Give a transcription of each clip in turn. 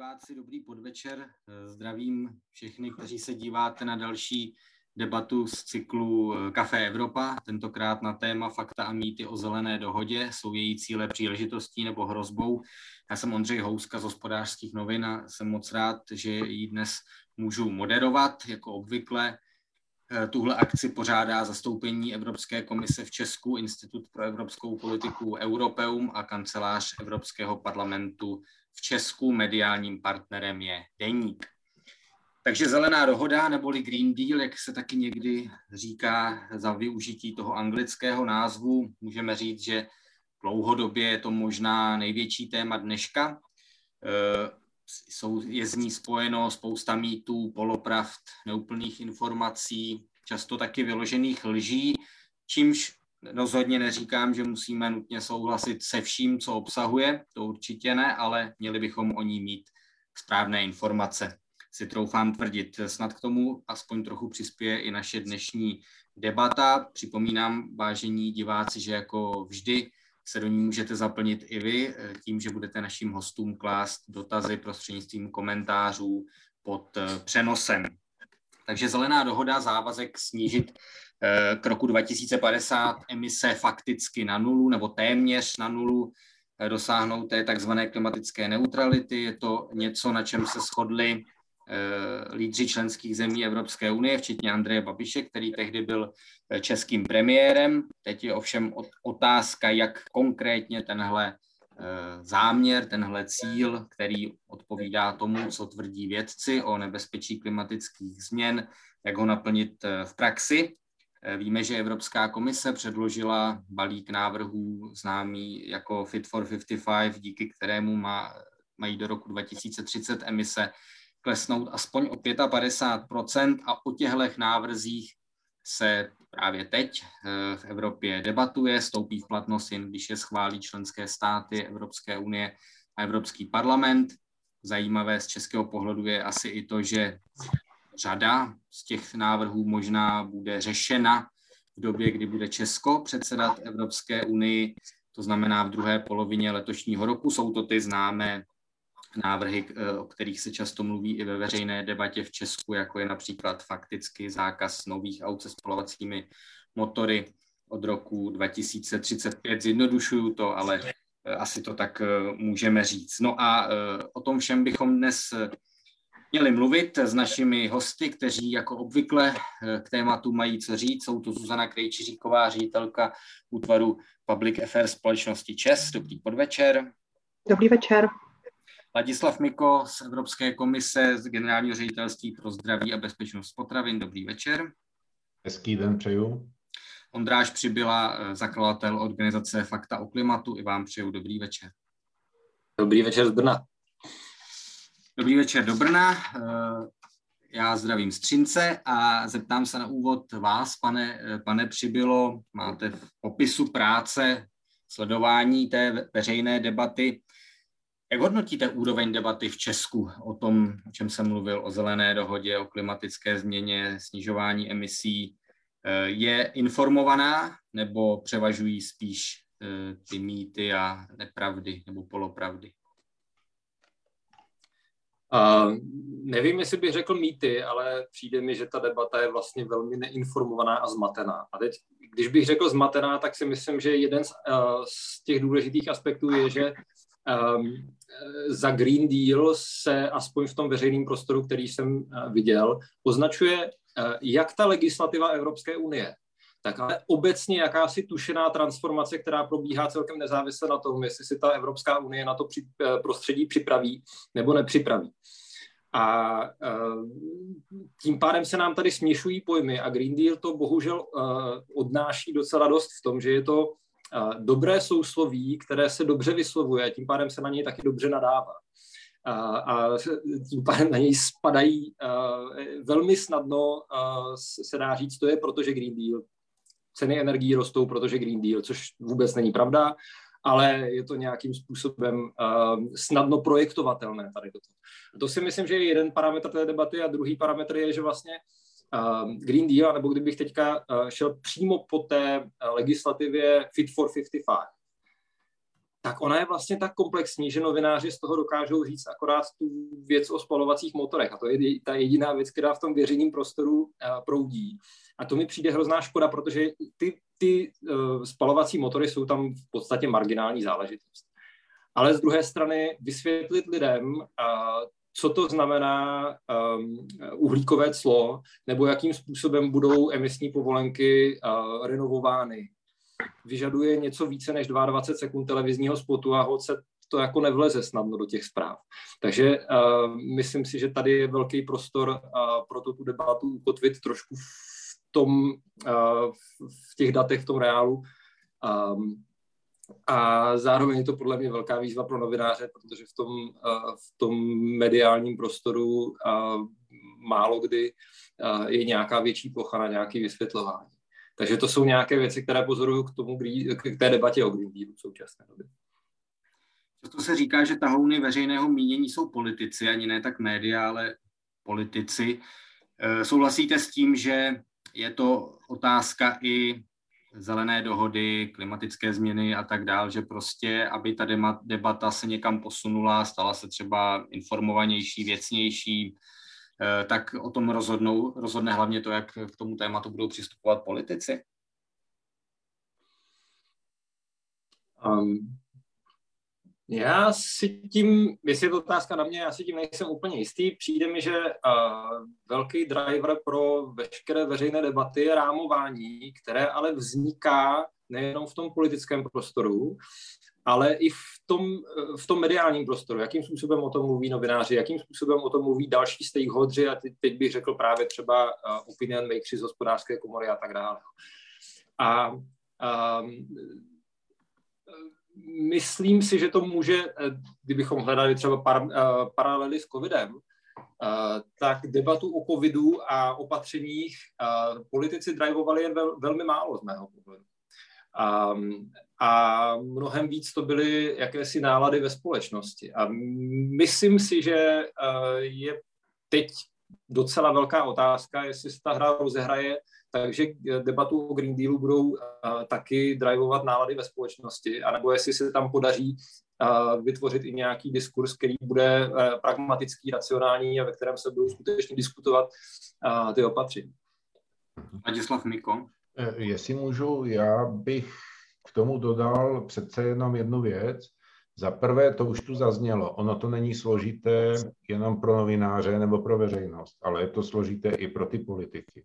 diváci, dobrý podvečer. Zdravím všechny, kteří se díváte na další debatu z cyklu Café Evropa, tentokrát na téma Fakta a mýty o zelené dohodě. Jsou její cíle příležitostí nebo hrozbou? Já jsem Ondřej Houska z hospodářských novin a jsem moc rád, že ji dnes můžu moderovat. Jako obvykle tuhle akci pořádá zastoupení Evropské komise v Česku, Institut pro evropskou politiku Europeum a kancelář Evropského parlamentu v Česku mediálním partnerem je Deník. Takže zelená dohoda neboli Green Deal, jak se taky někdy říká za využití toho anglického názvu, můžeme říct, že dlouhodobě je to možná největší téma dneška. E, jsou, je z ní spojeno spousta mýtů, polopravd, neúplných informací, často taky vyložených lží, čímž Rozhodně neříkám, že musíme nutně souhlasit se vším, co obsahuje, to určitě ne, ale měli bychom o ní mít správné informace. Si troufám tvrdit, snad k tomu aspoň trochu přispěje i naše dnešní debata. Připomínám, vážení diváci, že jako vždy se do ní můžete zaplnit i vy tím, že budete našim hostům klást dotazy prostřednictvím komentářů pod přenosem. Takže zelená dohoda, závazek snížit k roku 2050 emise fakticky na nulu nebo téměř na nulu eh, dosáhnout té takzvané klimatické neutrality. Je to něco, na čem se shodli eh, lídři členských zemí Evropské unie, včetně Andreje Babiše, který tehdy byl českým premiérem. Teď je ovšem otázka, jak konkrétně tenhle záměr, tenhle cíl, který odpovídá tomu, co tvrdí vědci o nebezpečí klimatických změn, jak ho naplnit v praxi. Eh, víme, že Evropská komise předložila balík návrhů známý jako Fit for 55, díky kterému má, mají do roku 2030 emise klesnout aspoň o 55% a o těchto návrzích se právě teď eh, v Evropě debatuje, stoupí v platnost jen, když je schválí členské státy Evropské unie a Evropský parlament. Zajímavé z českého pohledu je asi i to, že řada z těch návrhů možná bude řešena v době, kdy bude Česko předsedat Evropské unii, to znamená v druhé polovině letošního roku. Jsou to ty známé návrhy, eh, o kterých se často mluví i ve veřejné debatě v Česku, jako je například fakticky zákaz nových aut se spalovacími motory od roku 2035. Zjednodušuju to, ale eh, asi to tak eh, můžeme říct. No a o tom všem bychom dnes měli mluvit s našimi hosty, kteří jako obvykle eh, k tématu mají co říct. Jsou to Zuzana Krejčiříková, ředitelka útvaru Public Affairs společnosti ČES. Dobrý podvečer. Dobrý večer. Ladislav Miko z Evropské komise z Generálního ředitelství pro zdraví a bezpečnost potravin. Dobrý večer. Hezký den přeju. Ondráš Přibyla, eh, zakladatel organizace Fakta o klimatu. I vám přeju dobrý večer. Dobrý večer z Brna. Dobrý večer do Brna. Eh, já zdravím Střince a zeptám se na úvod vás, pane, eh, pane Přibylo. Máte v popisu práce sledování té veřejné debaty. Jak hodnotíte úroveň debaty v Česku o tom, o čem jsem mluvil, o zelené dohodě, o klimatické změně, snižování emisí? Eh, je informovaná nebo převažují spíš ty mýty a nepravdy nebo polopravdy? Uh, nevím, jestli bych řekl mýty, ale přijde mi, že ta debata je vlastně velmi neinformovaná a zmatená. A teď, když bych řekl zmatená, tak si myslím, že jeden z, uh, z těch důležitých aspektů je, že um, za Green Deal se aspoň v tom veřejném prostoru, který jsem uh, viděl, označuje uh, jak ta legislativa Evropské unie, tak ale obecně jakási tušená transformace, která probíhá celkem nezávisle na tom, jestli si ta Evropská unie na to při, eh, prostředí připraví nebo nepřipraví. A uh, tím pádem se nám tady směšují pojmy a Green Deal to bohužel uh, odnáší docela dost v tom, že je to dobré sousloví, které se dobře vyslovuje a tím pádem se na něj taky dobře nadává. A, a tím pádem na něj spadají velmi snadno, se dá říct, to je protože Green Deal, ceny energií rostou, protože Green Deal, což vůbec není pravda, ale je to nějakým způsobem uh, snadno projektovatelné tady toto. To si myslím, že je jeden parametr té debaty a druhý parametr je, že vlastně uh, Green Deal, nebo kdybych teďka uh, šel přímo po té uh, legislativě Fit for 55, tak ona je vlastně tak komplexní, že novináři z toho dokážou říct akorát tu věc o spalovacích motorech. A to je ta jediná věc, která v tom věřejném prostoru proudí. A to mi přijde hrozná škoda, protože ty, ty uh, spalovací motory jsou tam v podstatě marginální záležitost. Ale z druhé strany vysvětlit lidem, uh, co to znamená uhlíkové clo, nebo jakým způsobem budou emisní povolenky renovovány, vyžaduje něco více než 22 sekund televizního spotu a se to jako nevleze snadno do těch zpráv. Takže uh, myslím si, že tady je velký prostor uh, pro tu debatu ukotvit trošku v tom, uh, v těch datech, v tom reálu. Um, a zároveň je to podle mě velká výzva pro novináře, protože v tom, uh, v tom mediálním prostoru uh, málo kdy uh, je nějaká větší plocha na nějaké vysvětlování. Takže to jsou nějaké věci, které pozoruju k, tomu, k té debatě o Green Dealu v současné době. Často se říká, že tahouny veřejného mínění jsou politici, ani ne tak média, ale politici. E, souhlasíte s tím, že je to otázka i zelené dohody, klimatické změny a tak dál, že prostě, aby ta debata se někam posunula, stala se třeba informovanější, věcnější, tak o tom rozhodnou, rozhodne hlavně to, jak k tomu tématu budou přistupovat politici? Um, já si tím, jestli je to otázka na mě, já si tím nejsem úplně jistý. Přijde mi, že uh, velký driver pro veškeré veřejné debaty je rámování, které ale vzniká nejenom v tom politickém prostoru, ale i v tom, v tom mediálním prostoru, jakým způsobem o tom mluví novináři, jakým způsobem o tom mluví další stakeholdři a teď, bych řekl právě třeba uh, opinion makersi z hospodářské komory a tak dále. A um, myslím si, že to může, eh, kdybychom hledali třeba par, paralely s covidem, tak debatu o covidu a opatřeních politici drivovali jen vel, velmi málo z mého pohledu. Um, a mnohem víc to byly jakési nálady ve společnosti. A myslím si, že uh, je teď docela velká otázka, jestli se ta hra rozehraje, takže debatu o Green Dealu budou uh, taky drivovat nálady ve společnosti, anebo jestli se tam podaří uh, vytvořit i nějaký diskurs, který bude pragmatický, racionální a ve kterém se budou skutečně diskutovat ty opatření. Ladislav Miko. Eh, jestli můžu, já bych k tomu dodal přece jenom jednu věc. Za prvé, to už tu zaznělo, ono to není složité jenom pro novináře nebo pro veřejnost, ale je to složité i pro ty politiky.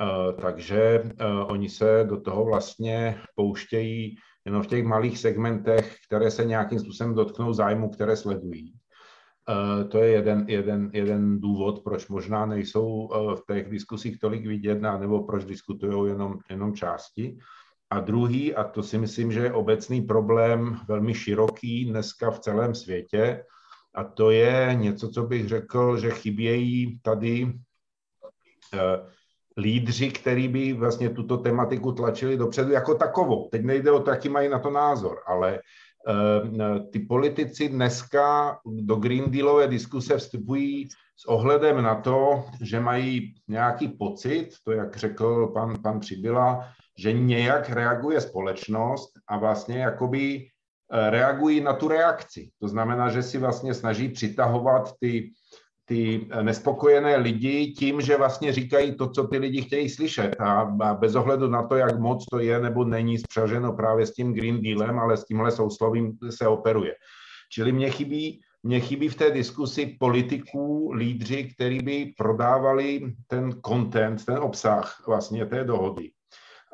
Uh, takže uh, oni se do toho vlastně pouštějí jenom v těch malých segmentech, které se nějakým způsobem dotknou zájmu, které sledují. Eh, to je jeden, jeden, jeden důvod, proč možná nejsou eh, v těch diskusích tolik vidět, nebo proč diskutují jenom, jenom části. A druhý, a to si myslím, že je obecný problém velmi široký dneska v celém světě, a to je něco, co bych řekl, že chybějí tady eh, lídři, který by vlastně tuto tematiku tlačili dopředu jako takovou. Teď nejde o to, jaký mají na to názor, ale ty politici dneska do Green Dealové diskuse vstupují s ohledem na to, že mají nějaký pocit, to jak řekl pan, pan Přibyla, že nějak reaguje společnost a vlastně jakoby eh, reagují na tu reakci. To znamená, že si vlastně snaží přitahovat ty ty nespokojené lidi tím, že vlastně říkají to, co ty lidi chtějí slyšet a, bez ohledu na to, jak moc to je nebo není spřaženo právě s tím Green Dealem, ale s tímhle souslovím se operuje. Čili mě chybí, mě chybí v té diskusi politiků, lídři, kteří by prodávali ten content, ten obsah vlastně té dohody.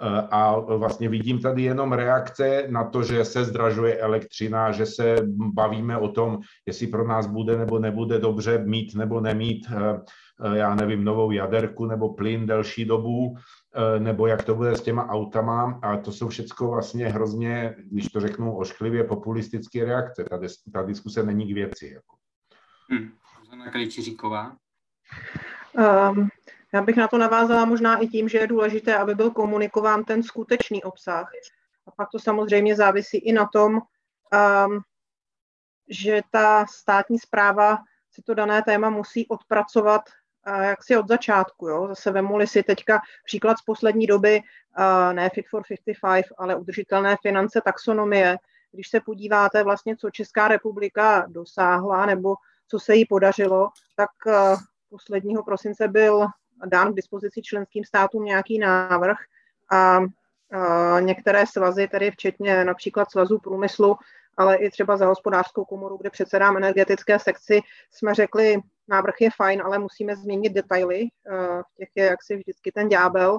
Eh, a vlastně vidím tady jenom reakce na to, že se zdražuje elektřina, že se bavíme o tom, jestli pro nás bude nebo nebude dobře mít nebo nemít, eh, eh, já nevím, novou jaderku nebo plyn delší dobu, nebo jak to bude s těma autama. A to jsou všechno vlastně hrozně, když to řeknu ošklivě, populistické reakce. Ta, ta diskuse není k věci. Jako. Hmm. Zuzana Krejčiříková. Um, já bych na to navázala možná i tím, že je důležité, aby byl komunikován ten skutečný obsah. A pak to samozřejmě závisí i na tom, um, že ta státní zpráva si to dané téma musí odpracovat uh, jaksi od začátku. Jo? Zase vemuli si teďka příklad z poslední doby, uh, ne Fit for 55, ale udržitelné finance taxonomie, když se podíváte vlastně, co Česká republika dosáhla nebo co se jí podařilo, tak eh, posledního prosince byl dán k dispozici členským státům nějaký návrh a některé svazy, tedy včetně například svazu průmyslu, ale i třeba za hospodářskou komoru, kde předsedám energetické sekci, jsme řekli, návrh je fajn, ale musíme změnit detaily. Eh, v těch je jaksi vždycky ten ďábel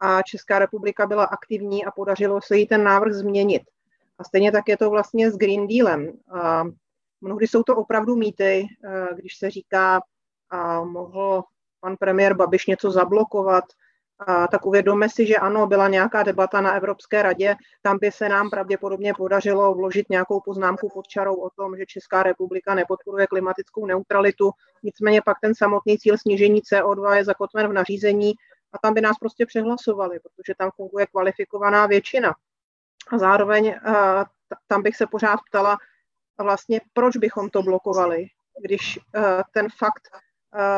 a Česká republika byla aktivní a podařilo se jí ten návrh změnit. A stejně tak je to vlastně s Green Dealem. Mnohdy jsou to opravdu mýty, eh, když se říká, a mohl pan premiér Babiš něco zablokovat, tak uvědomme si, že ano, byla nějaká debata na Evropské radě, tam by se nám pravděpodobně podařilo vložit nějakou poznámku pod čarou o tom, že Česká republika nepodporuje klimatickou neutralitu, nicméně pak ten samotný cíl snížení CO2 je zakotven v nařízení a tam by nás prostě přehlasovali, protože tam funguje kvalifikovaná většina. A zároveň tam bych se pořád ptala, vlastně proč bychom to blokovali, když ten fakt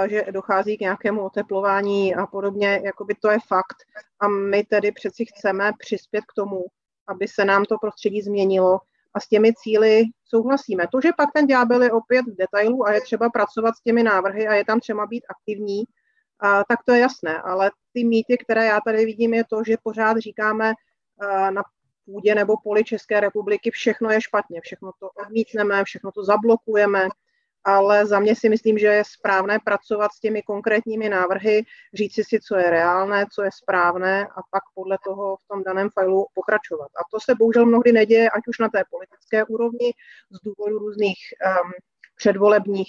že dochází k nějakému oteplování a podobně, jakoby to je fakt. A my tedy přeci chceme přispět k tomu, aby se nám to prostředí změnilo a s těmi cíly souhlasíme. To, že pak ten ďábel je opět v detailu a je třeba pracovat s těmi návrhy a je tam třeba být aktivní, a, tak to je jasné, ale ty mýty, které já tady vidím, je to, že pořád říkáme na půdě nebo poli České republiky, všechno je špatně, všechno to odmítneme, všechno to zablokujeme, ale za mě si myslím, že je správné pracovat s těmi konkrétními návrhy, říci si, co je reálné, co je správné a pak podle toho v tom daném failu pokračovat. A to se bohužel mnohdy neděje, ať už na té politické úrovni, z důvodu různých um, předvolebních,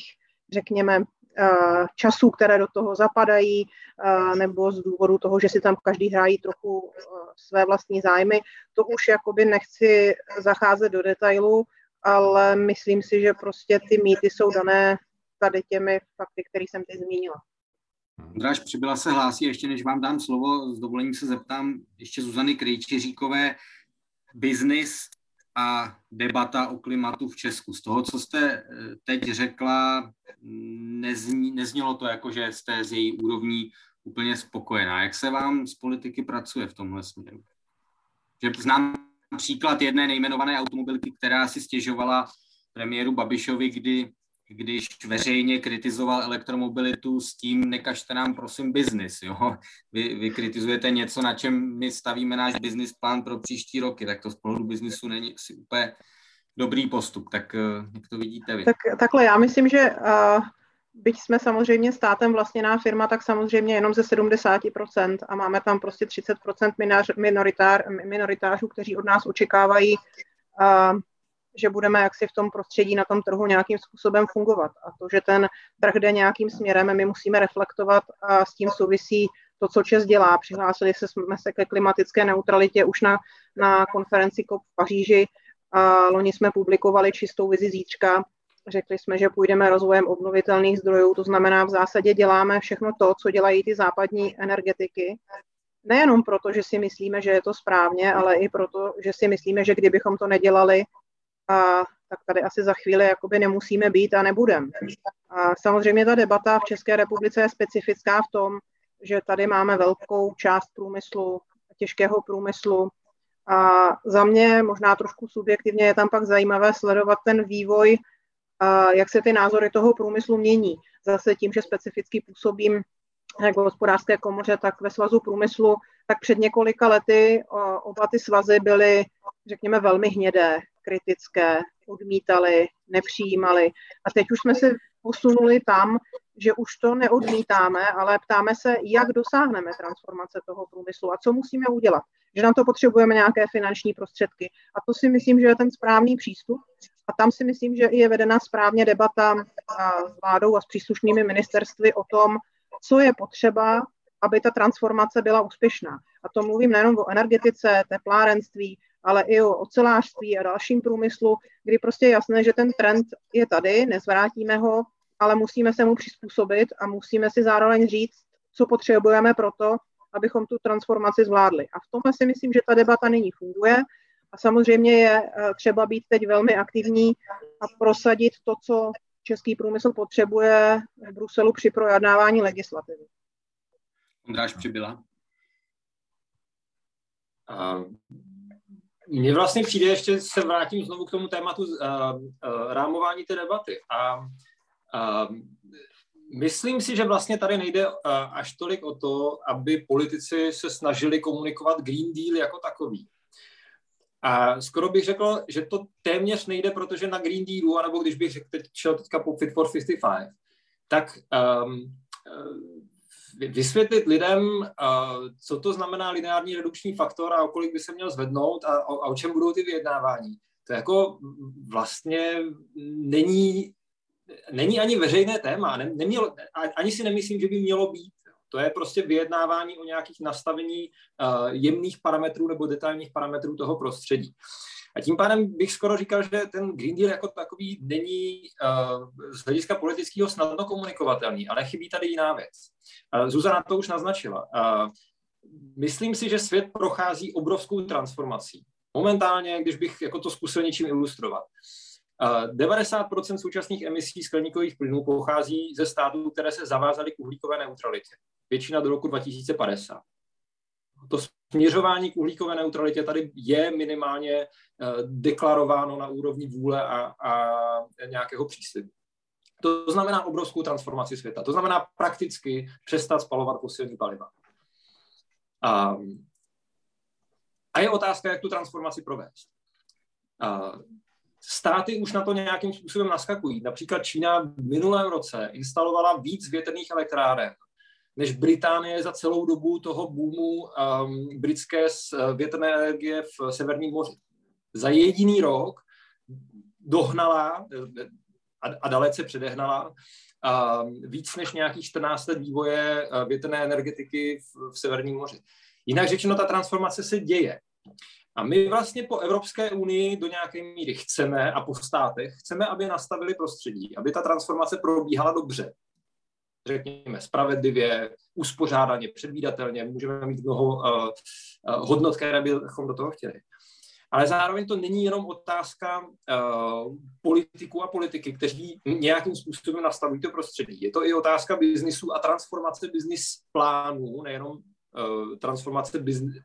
řekněme, uh, časů, které do toho zapadají, uh, nebo z důvodu toho, že si tam každý hrají trochu uh, své vlastní zájmy. To už jakoby nechci zacházet do detailu, ale myslím si, že prostě ty mýty jsou dané tady těmi fakty, které jsem teď zmínila. Dráž přibyla se hlásí, ještě než vám dám slovo, s dovolením se zeptám ještě Zuzany Krejčiříkové, biznis a debata o klimatu v Česku. Z toho, co jste eh, teď řekla, nezní, neznělo to jako, že jste z její úrovní úplně spokojená. Jak se vám z politiky pracuje v tomhle směru? Že znám příklad jedné nejmenované automobilky, která si stěžovala premiéru Babišovi, kdy, když veřejně kritizoval elektromobilitu s tím, nekažte nám prosím biznis, jo. Vy, vy kritizujete něco, na čem my stavíme náš business plán pro příští roky, tak to z pohledu biznisu není asi úplně dobrý postup. Tak eh, jak to vidíte vy? Tak, takhle, já myslím, že uh, byť jsme samozřejmě státem vlastněná firma, tak samozřejmě jenom ze 70% a máme tam prostě 30% minoritár, minoritářů, kteří od nás očekávají, že budeme jaksi v tom prostředí na tom trhu nějakým způsobem fungovat. A to, že ten trh jde nějakým směrem, my musíme reflektovat a s tím souvisí to, co Čes dělá. Přihlásili se, jsme se ke klimatické neutralitě už na, na konferenci COP v Paříži. A loni jsme publikovali čistou vizi zítřka, Řekli jsme, že půjdeme rozvojem obnovitelných zdrojů, to znamená v zásadě děláme všechno to, co dělají ty západní energetiky. Nejenom proto, že si myslíme, že je to správně, ale i proto, že si myslíme, že kdybychom to nedělali, a, tak tady asi za chvíli jakoby nemusíme být a nebudeme. A samozřejmě ta debata v České republice je specifická v tom, že tady máme velkou část průmyslu, těžkého průmyslu. A za mě možná trošku subjektivně je tam pak zajímavé sledovat ten vývoj jak se ty názory toho průmyslu mění. Zase tím, že specificky působím jak v hospodářské komoře, tak ve svazu průmyslu, tak před několika lety oba ty svazy byly, řekněme, velmi hnědé, kritické, odmítali, nepřijímali. A teď už jsme se posunuli tam, že už to neodmítáme, ale ptáme se, jak dosáhneme transformace toho průmyslu a co musíme udělat. Že na to potřebujeme nějaké finanční prostředky. A to si myslím, že je ten správný přístup. A tam si myslím, že je vedena správně debata s vládou a s příslušnými ministerstvy o tom, co je potřeba, aby ta transformace byla úspěšná. A to mluvím nejenom o energetice, teplárenství, ale i o ocelářství a dalším průmyslu, kdy prostě je jasné, že ten trend je tady, nezvrátíme ho, ale musíme se mu přizpůsobit a musíme si zároveň říct, co potřebujeme pro to, abychom tu transformaci zvládli. A v tomhle si myslím, že ta debata nyní funguje a samozřejmě je eh, třeba být teď velmi aktivní a prosadit to, co český průmysl potřebuje v Bruselu při projednávání legislativy. Ondráš přibyla? Mně vlastně přijde, ještě se vrátím znovu k tomu tématu uh, uh, rámování té debaty. A uh, myslím si, že vlastně tady nejde uh, až tolik o to, aby politici se snažili komunikovat Green Deal jako takový. A skoro bych řekl, že to téměř nejde, protože na Green Dealu, anebo když bych řekl, teď šel teďka po Fit for 55, tak um, vysvětlit lidem, co to znamená lineární redukční faktor a o kolik by se měl zvednout a, a o čem budou ty vyjednávání. To jako vlastně není, není ani veřejné téma. Ne, nemělo, ani si nemyslím, že by mělo být. To je prostě vyjednávání o nějakých nastavení uh, jemných parametrů nebo detailních parametrů toho prostředí. A tím pádem bych skoro říkal, že ten Green Deal jako takový není uh, z hlediska politického snadno komunikovatelný, ale chybí tady jiná věc. Uh, Zuzana to už naznačila. Uh, myslím si, že svět prochází obrovskou transformací. Momentálně, když bych jako to zkusil něčím ilustrovat. 90% současných emisí skleníkových plynů pochází ze států, které se zavázaly k uhlíkové neutralitě. Většina do roku 2050 to směřování k uhlíkové neutralitě tady je minimálně eh, deklarováno na úrovni vůle a, a nějakého příslibu. To znamená obrovskou transformaci světa. To znamená prakticky přestat spalovat fosilní paliva. A, a je otázka, jak tu transformaci provést. A, státy už na to nějakým způsobem naskakují. Například Čína v minulém roce instalovala víc větrných elektráren než Británie za celou dobu toho boomu um, britské uh, větrné energie v Severním moři. Za jediný rok dohnala a, a dalece předehnala um, víc než nějakých 14 let vývoje uh, větrné energetiky v, v Severním moři. Jinak řečeno, ta transformace se děje. A my vlastně po Evropské unii do nějaké míry chceme a po státech chceme, aby nastavili prostředí, aby ta transformace probíhala dobře, řekněme, spravedlivě, uspořádaně, předvídatelně, můžeme mít mnoho uh, uh, hodnot, které bychom do toho chtěli. Ale zároveň to není jenom otázka uh, politiků a politiky, kteří nějakým způsobem nastavují to prostředí. Je to i otázka biznisu a transformace biznis plánů, nejenom uh, transformace biznis,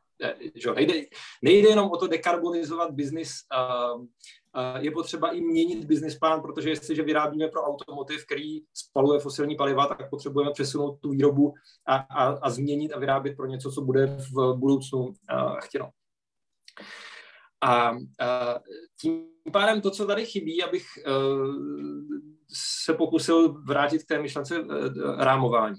že nejde, nejde jenom o to dekarbonizovat biznis uh, je potřeba i měnit business plán, protože jestliže vyrábíme pro automotiv, který spaluje fosilní paliva, tak potřebujeme přesunout tu výrobu a, a, a změnit a vyrábět pro něco, co bude v budoucnu chtěno. A uh, tím pádem to, co tady chybí, abych se pokusil vrátit k té myšlence rámování,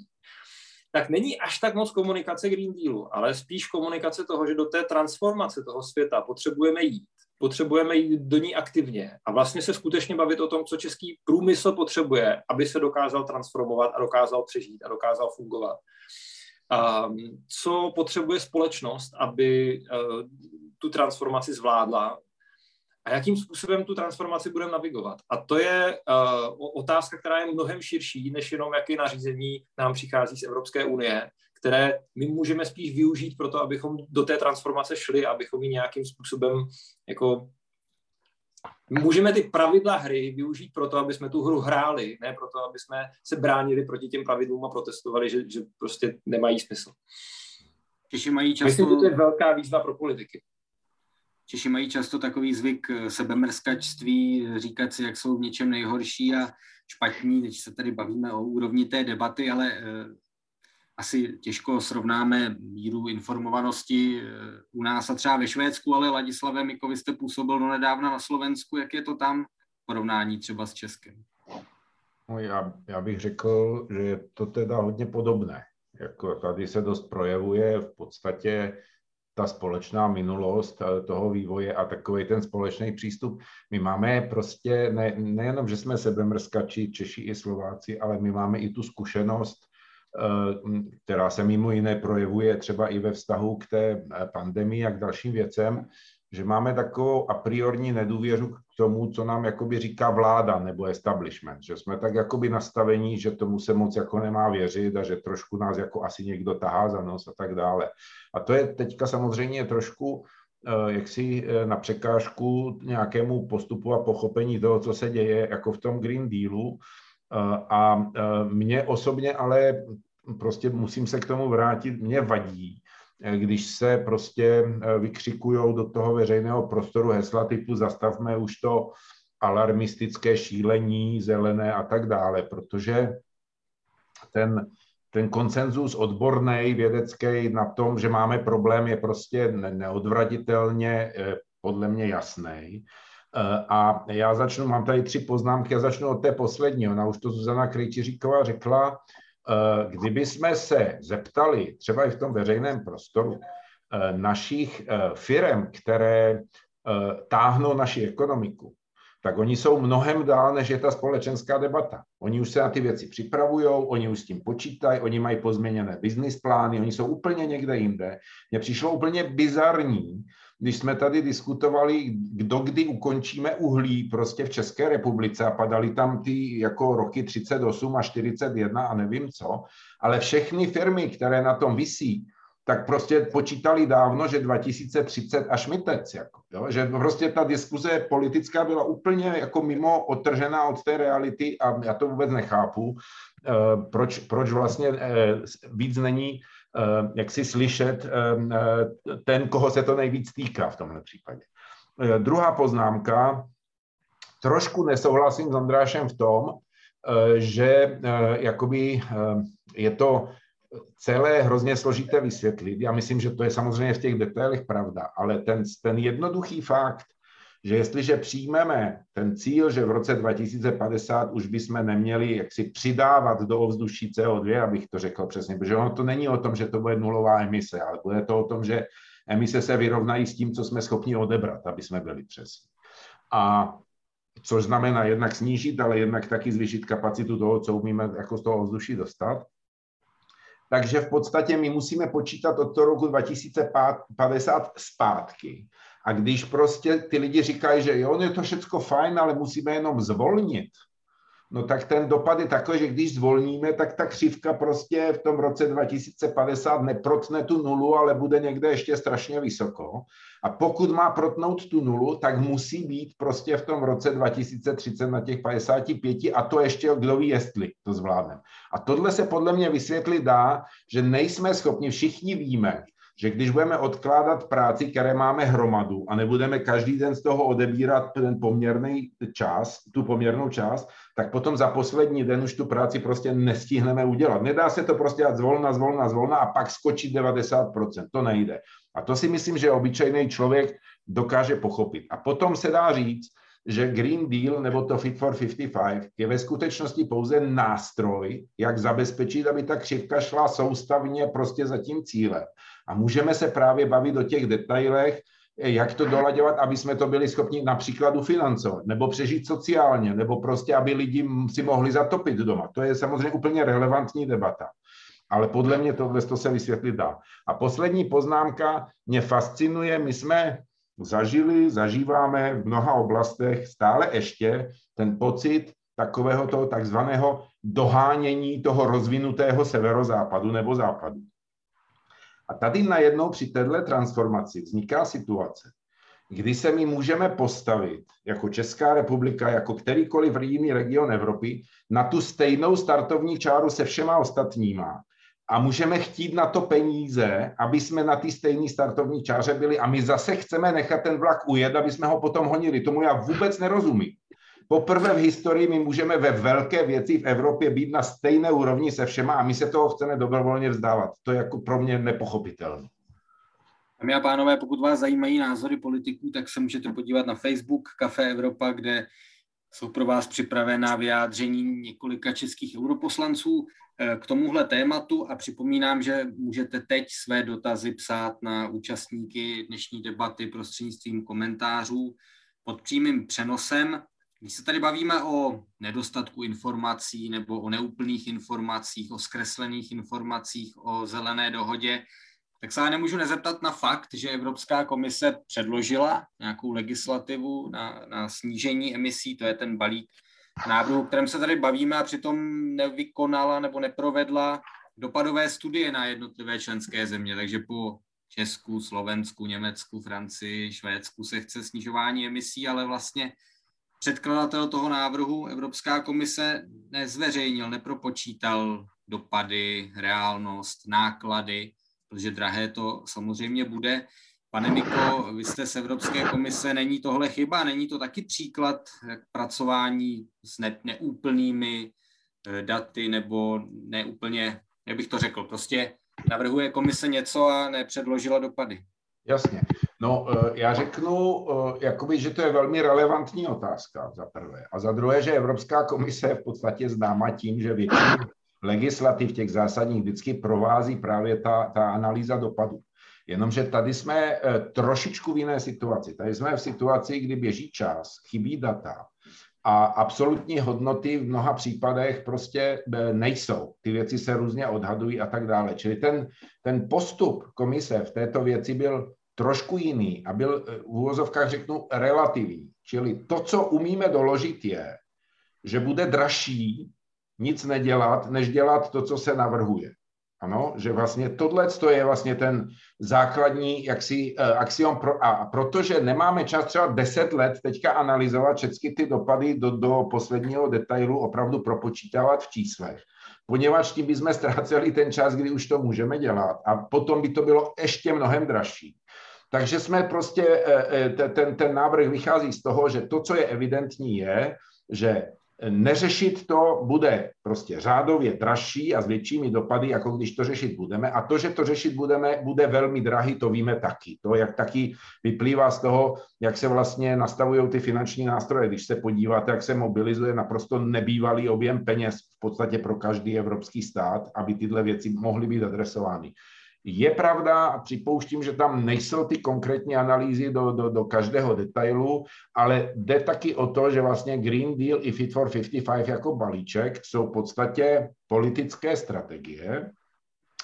tak není až tak moc komunikace Green Dealu, ale spíš komunikace toho, že do té transformace toho světa potřebujeme jít potřebujeme jít do ní aktivně a vlastně se skutečně bavit o tom, co český průmysl potřebuje, aby se dokázal transformovat a dokázal přežít a dokázal fungovat. Um, co potřebuje společnost, aby uh, tu transformaci zvládla a jakým způsobem tu transformaci budeme navigovat. A to je uh, otázka, která je mnohem širší, než jenom jaké nařízení nám přichází z Evropské unie, které my můžeme spíš využít pro to, abychom do té transformace šli, abychom ji nějakým způsobem jako můžeme ty pravidla hry využít pro to, aby jsme tu hru hráli, ne pro to, aby jsme se bránili proti těm pravidlům a protestovali, že, že prostě nemají smysl. Češi mají často... Myslím, že to je velká výzva pro politiky. Češi mají často takový zvyk sebemrskačství, říkat si, jak jsou v něčem nejhorší a špatní. Teď se tady bavíme o úrovni té debaty, ale eh, asi těžko srovnáme míru informovanosti eh, u nás a třeba ve Švédsku, ale Ladislave Miko, vy jste působil nedávna na Slovensku, jak je to tam v porovnání třeba s Českem? No já, já bych řekl, že je to teda hodně podobné. Jako tady se dost projevuje v podstatě ta společná minulost eh, toho vývoje a takový ten společný přístup. My máme prostě, ne, nejenom, že jsme sebemrskači, Češi i Slováci, ale my máme i tu zkušenost Eh, která se mimo jiné projevuje třeba i ve vztahu k té eh, pandemii a k dalším věcem, že máme takovou a priorní nedůvěru k tomu, co nám jakoby říká vláda nebo establishment, že jsme tak jakoby nastavení, že tomu se moc jako nemá věřit a že trošku nás jako asi někdo tahá za nos a tak dále. A to je teďka samozřejmě trošku eh, jaksi na překážku nějakému postupu a pochopení toho, co se děje jako v tom Green Dealu, a mě osobně ale prostě musím se k tomu vrátit, mě vadí, když se prostě vykřikují do toho veřejného prostoru hesla typu zastavme už to alarmistické šílení, zelené a tak dále, protože ten, ten konsenzus odborný, vědecký na tom, že máme problém, je prostě neodvratitelně podle mě jasný. Eh, a já začnu, mám tady tři poznámky, já začnu od té poslední. Ona už to Zuzana Krejčiříková řekla, eh, kdyby jsme se zeptali, třeba i v tom veřejném prostoru, eh, našich firm, které táhnou naši ekonomiku, tak oni jsou mnohem dál, než je ta společenská debata. Oni už se na ty věci připravují, oni už s tím počítají, oni mají pozměněné business plány, oni jsou úplně někde jinde. Mně přišlo úplně bizarní, když jsme tady diskutovali, kdo kdy ukončíme uhlí prostě v České republice a padaly tam ty jako roky 38 a 41 a nevím co, ale všechny firmy, které na tom visí, tak prostě počítali dávno, že 2030 až mitec, jako, jo? že prostě ta diskuze politická byla úplně jako mimo otržená od té reality a já to vůbec nechápu, eh, proč, proč vlastně eh, víc není jak si slyšet eh, eh, ten, koho se to nejvíc týká v tomhle případě. Druhá poznámka. Trošku nesouhlasím s Andrášem v tom, že jakoby je to celé hrozně složité vysvětlit. Já myslím, že to je samozřejmě v těch detailech pravda, ale ten, ten jednoduchý fakt, že jestliže přijmeme ten cíl, že v roce 2050 už bychom neměli jaksi přidávat do ovzduší CO2, abych to řekl přesně, protože ono to není o tom, že to bude nulová emise, ale bude to o tom, že emise se vyrovnají s tím, co jsme schopni odebrat, aby jsme byli přesní. A což znamená jednak snížit, ale jednak taky zvýšit kapacitu toho, co umíme jako z toho ovzduší dostat. Takže v podstatě my musíme počítat od toho roku 2050 zpátky. A když prostě ty lidi říkají, že jo, je to všechno fajn, ale musíme jenom zvolnit, no tak ten dopad je takový, že když zvolníme, tak ta křivka prostě v tom roce 2050 neprotne tu nulu, ale bude někde ještě strašně vysoko. A pokud má protnout tu nulu, tak musí být prostě v tom roce 2030 na těch 55 a to ještě kdo ví, jestli to zvládne. A tohle se podle mě vysvětlit dá, že nejsme schopni, všichni víme, že když budeme odkládat práci, které máme hromadu a nebudeme každý den z toho odebírat ten poměrný čas, tu poměrnou část, tak potom za poslední den už tu práci prostě nestihneme udělat. Nedá se to prostě dát zvolna, zvolna, zvolna a pak skočit 90%. To nejde. A to si myslím, že obyčejný člověk dokáže pochopit. A potom se dá říct, že Green Deal nebo to Fit for 55 je ve skutečnosti pouze nástroj, jak zabezpečit, aby ta křivka šla soustavně prostě za tím cílem. A můžeme se právě bavit o těch detailech, jak to dolaďovat, aby jsme to byli schopni například ufinancovat, nebo přežít sociálně, nebo prostě, aby lidi si mohli zatopit doma. To je samozřejmě úplně relevantní debata. Ale podle mě tohle to se vysvětlit dá. A poslední poznámka mě fascinuje. My jsme zažili, zažíváme v mnoha oblastech stále ještě ten pocit takového toho takzvaného dohánění toho rozvinutého severozápadu nebo západu. A tady najednou při této transformaci vzniká situace, kdy se my můžeme postavit jako Česká republika, jako kterýkoliv jiný region Evropy, na tu stejnou startovní čáru se všema ostatníma. A můžeme chtít na to peníze, aby jsme na té stejné startovní čáře byli a my zase chceme nechat ten vlak ujet, aby jsme ho potom honili. Tomu já vůbec nerozumím. Poprvé v historii my můžeme ve velké věci v Evropě být na stejné úrovni se všema a my se toho chceme dobrovolně vzdávat. To je jako pro mě nepochopitelné. Dámy a pánové, pokud vás zajímají názory politiků, tak se můžete podívat na Facebook Café Evropa, kde jsou pro vás připravená vyjádření několika českých europoslanců eh, k tomuhle tématu a připomínám, že můžete teď své dotazy psát na účastníky dnešní debaty prostřednictvím komentářů pod přímým přenosem. Když se tady bavíme o nedostatku informací nebo o neúplných informacích, o zkreslených informacích, o zelené dohodě, tak se nemůžu nezeptat na fakt, že Evropská komise předložila nějakou legislativu na, na snížení emisí, to je ten balík návrhu, kterém se tady bavíme a přitom nevykonala nebo neprovedla dopadové studie na jednotlivé členské země. Takže po Česku, Slovensku, Německu, Francii, Švédsku se chce snižování emisí, ale vlastně předkladatel toho návrhu Evropská komise nezveřejnil, nepropočítal dopady, reálnost, náklady protože drahé to samozřejmě bude. Pane Miko, vy jste z Evropské komise, není tohle chyba, není to taky příklad jak pracování s ne, neúplnými eh, daty nebo neúplně, jak bych to řekl, prostě navrhuje komise něco a nepředložila dopady. Jasně. No, eh, já řeknu, eh, jakoby, že to je velmi relevantní otázka za prvé. A za druhé, že Evropská komise je v podstatě známa tím, že většinu legislativ těch zásadních vždycky provází právě ta, ta analýza dopadu. Jenomže tady jsme eh, trošičku v jiné situaci. Tady jsme v situaci, kdy běží čas, chybí data a absolutní hodnoty v mnoha případech prostě nejsou. Ty věci se různě odhadují a tak dále. Čili ten, ten postup komise v této věci byl trošku jiný a byl eh, v úvozovkách řeknu relativní. Čili to, co umíme doložit, je, že bude dražší nic nedělat, než dělat to, co se navrhuje. Ano, že vlastně tohle je vlastně ten základní jaksi, uh, axiom pro, a protože nemáme čas třeba 10 let teďka analyzovat všechny ty dopady do, do posledního detailu, opravdu propočítávat v číslech, poněvadž tím bychom ztráceli ten čas, kdy už to můžeme dělat a potom by to bylo ještě mnohem dražší. Takže jsme prostě, eh, eh, ten, ten návrh vychází z toho, že to, co je evidentní, je, že neřešit to bude prostě řádově dražší a s většími dopady, jako když to řešit budeme. A to, že to řešit budeme, bude velmi drahý, to víme taky. To, jak taky vyplývá z toho, jak se vlastně nastavují ty finanční nástroje. Když se podíváte, jak se mobilizuje naprosto nebývalý objem peněz v podstatě pro každý evropský stát, aby tyhle věci mohly být adresovány. Je pravda a připouštím, že tam nejsou ty konkrétní analýzy do, do, do každého detailu, ale jde taky o to, že vlastně Green Deal i Fit for 55 jako balíček jsou v podstatě politické strategie,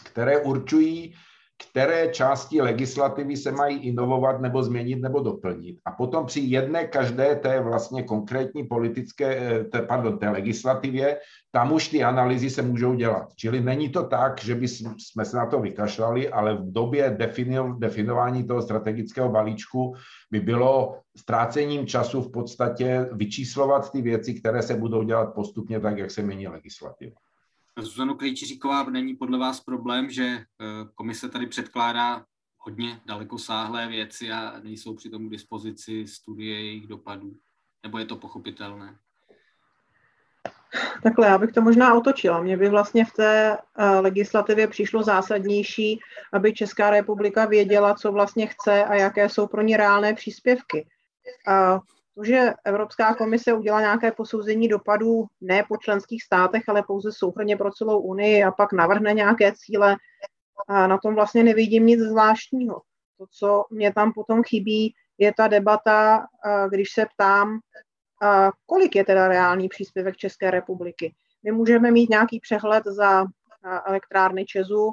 které určují, které části legislativy se mají inovovat nebo změnit nebo doplnit. A potom při jedné každé té vlastně konkrétní politické, eh, té, pardon, té legislativě, tam už ty analýzy se můžou dělat. Čili není to tak, že by jsme se na to vykašlali, ale v době defino, definování toho strategického balíčku by bylo ztrácením času v podstatě vyčíslovat ty věci, které se budou dělat postupně tak, jak se mění legislativa. Zuzano Krejčíříková, není podle vás problém, že eh, komise tady předkládá hodně dalekosáhlé věci a nejsou přitom k dispozici studie jejich dopadů? Nebo je to pochopitelné? Takhle, já bych to možná otočila. Mně by vlastně v té eh, legislativě přišlo zásadnější, aby Česká republika věděla, co vlastně chce a jaké jsou pro ně reálné příspěvky. A to, že Evropská komise udělá nějaké posouzení dopadů ne po členských státech, ale pouze souhrně pro celou Unii a pak navrhne nějaké cíle, a na tom vlastně nevidím nic zvláštního. To, co mě tam potom chybí, je ta debata, když se ptám, kolik je teda reálný příspěvek České republiky. My můžeme mít nějaký přehled za elektrárny Česu,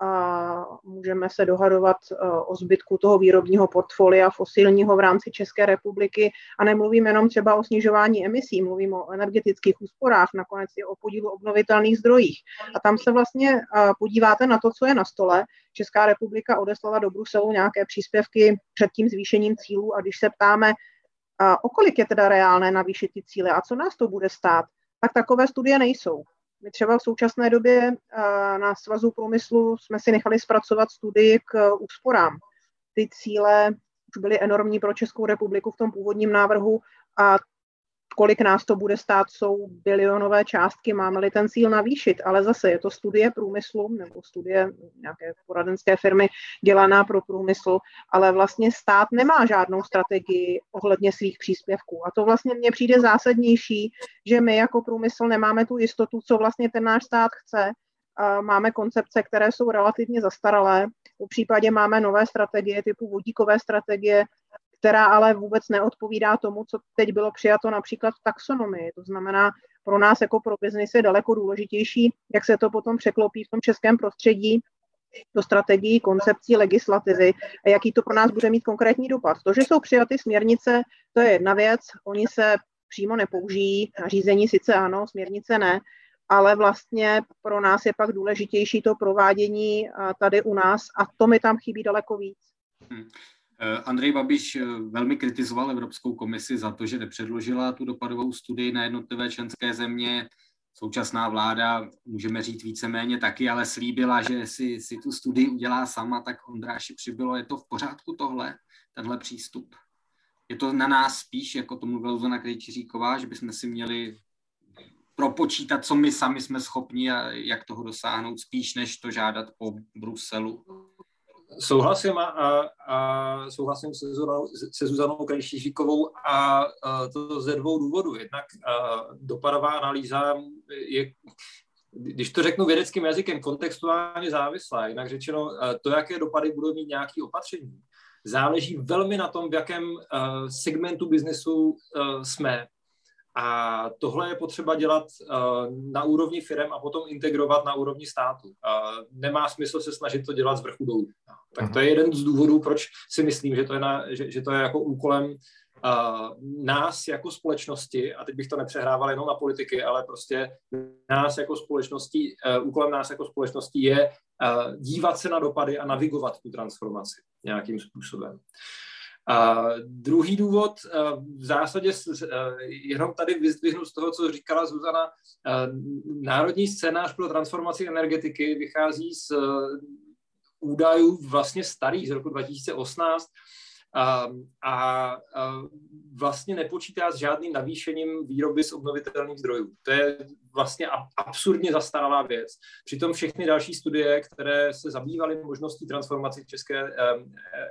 a můžeme se dohadovat e, o zbytku toho výrobního portfolia fosilního v rámci České republiky a nemluvím jenom třeba o snižování emisí, mluvím o energetických úsporách, nakonec i o podílu obnovitelných zdrojích. A tam se vlastně e, podíváte na to, co je na stole. Česká republika odeslala do Bruselu nějaké příspěvky před tím zvýšením cílů a když se ptáme, o kolik je teda reálné navýšit ty cíle a co nás to bude stát, tak takové studie nejsou. My třeba v současné době na Svazu průmyslu jsme si nechali zpracovat studii k úsporám. Ty cíle už byly enormní pro Českou republiku v tom původním návrhu a kolik nás to bude stát, jsou bilionové částky, máme-li ten cíl navýšit, ale zase je to studie průmyslu nebo studie nějaké poradenské firmy dělaná pro průmysl, ale vlastně stát nemá žádnou strategii ohledně svých příspěvků. A to vlastně mně přijde zásadnější, že my jako průmysl nemáme tu jistotu, co vlastně ten náš stát chce, máme koncepce, které jsou relativně zastaralé. V případě máme nové strategie typu vodíkové strategie, která ale vůbec neodpovídá tomu, co teď bylo přijato například v taxonomii. To znamená, pro nás jako pro biznis je daleko důležitější, jak se to potom překlopí v tom českém prostředí do strategií, koncepcí, legislativy a jaký to pro nás bude mít konkrétní dopad. To, že jsou přijaty směrnice, to je jedna věc, oni se přímo nepoužijí, řízení sice ano, směrnice ne, ale vlastně pro nás je pak důležitější to provádění tady u nás a to mi tam chybí daleko víc. Hmm. Andrej Babiš eh, velmi kritizoval Evropskou komisi za to, že nepředložila tu dopadovou studii na jednotlivé členské země. současná vláda, můžeme říct víceméně taky, ale slíbila, že si, si tu studii udělá sama, tak Ondráši přibylo, je to v pořádku tohle, tenhle přístup? Je to na nás spíš, jako to mluvila Zuzana Krejčiříková, že bychom si měli propočítat, co my sami jsme schopni a jak toho dosáhnout, spíš než to žádat po Bruselu? Souhlasím a, a, souhlasím se, Zuzanou, se Zuzanou Krejčíříkovou a, a to ze dvou důvodů. Jednak a, dopadová analýza je, když to řeknu vědeckým jazykem, kontextuálně závislá. Jinak řečeno, to, jaké dopady budou mít nějaké opatření, záleží velmi na tom, v jakém segmentu biznesu jsme. A tohle je potřeba dělat uh, na úrovni firm a potom integrovat na úrovni státu. Nemá smysl se snažit to dělat z vrchu dolů. Tak to je jeden z důvodů, proč si myslím, že to je, na, že, že to je jako úkolem uh, nás jako společnosti, a teď bych to nepřehrával jenom na politiky, ale prostě nás jako společnosti, uh, úkolem nás jako společnosti je dívat se na dopady a navigovat tu transformaci nějakým způsobem. A druhý důvod, v zásadě jenom tady vyzdvihnu z toho, co říkala Zuzana, národní scénář pro transformaci energetiky vychází z údajů vlastně starých z roku 2018 a, a, a vlastně nepočítá s žádným navýšením výroby z obnovitelných zdrojů. To je vlastně absurdně zastaralá věc. Přitom všechny další studie, které se zabývaly možností transformace české eh,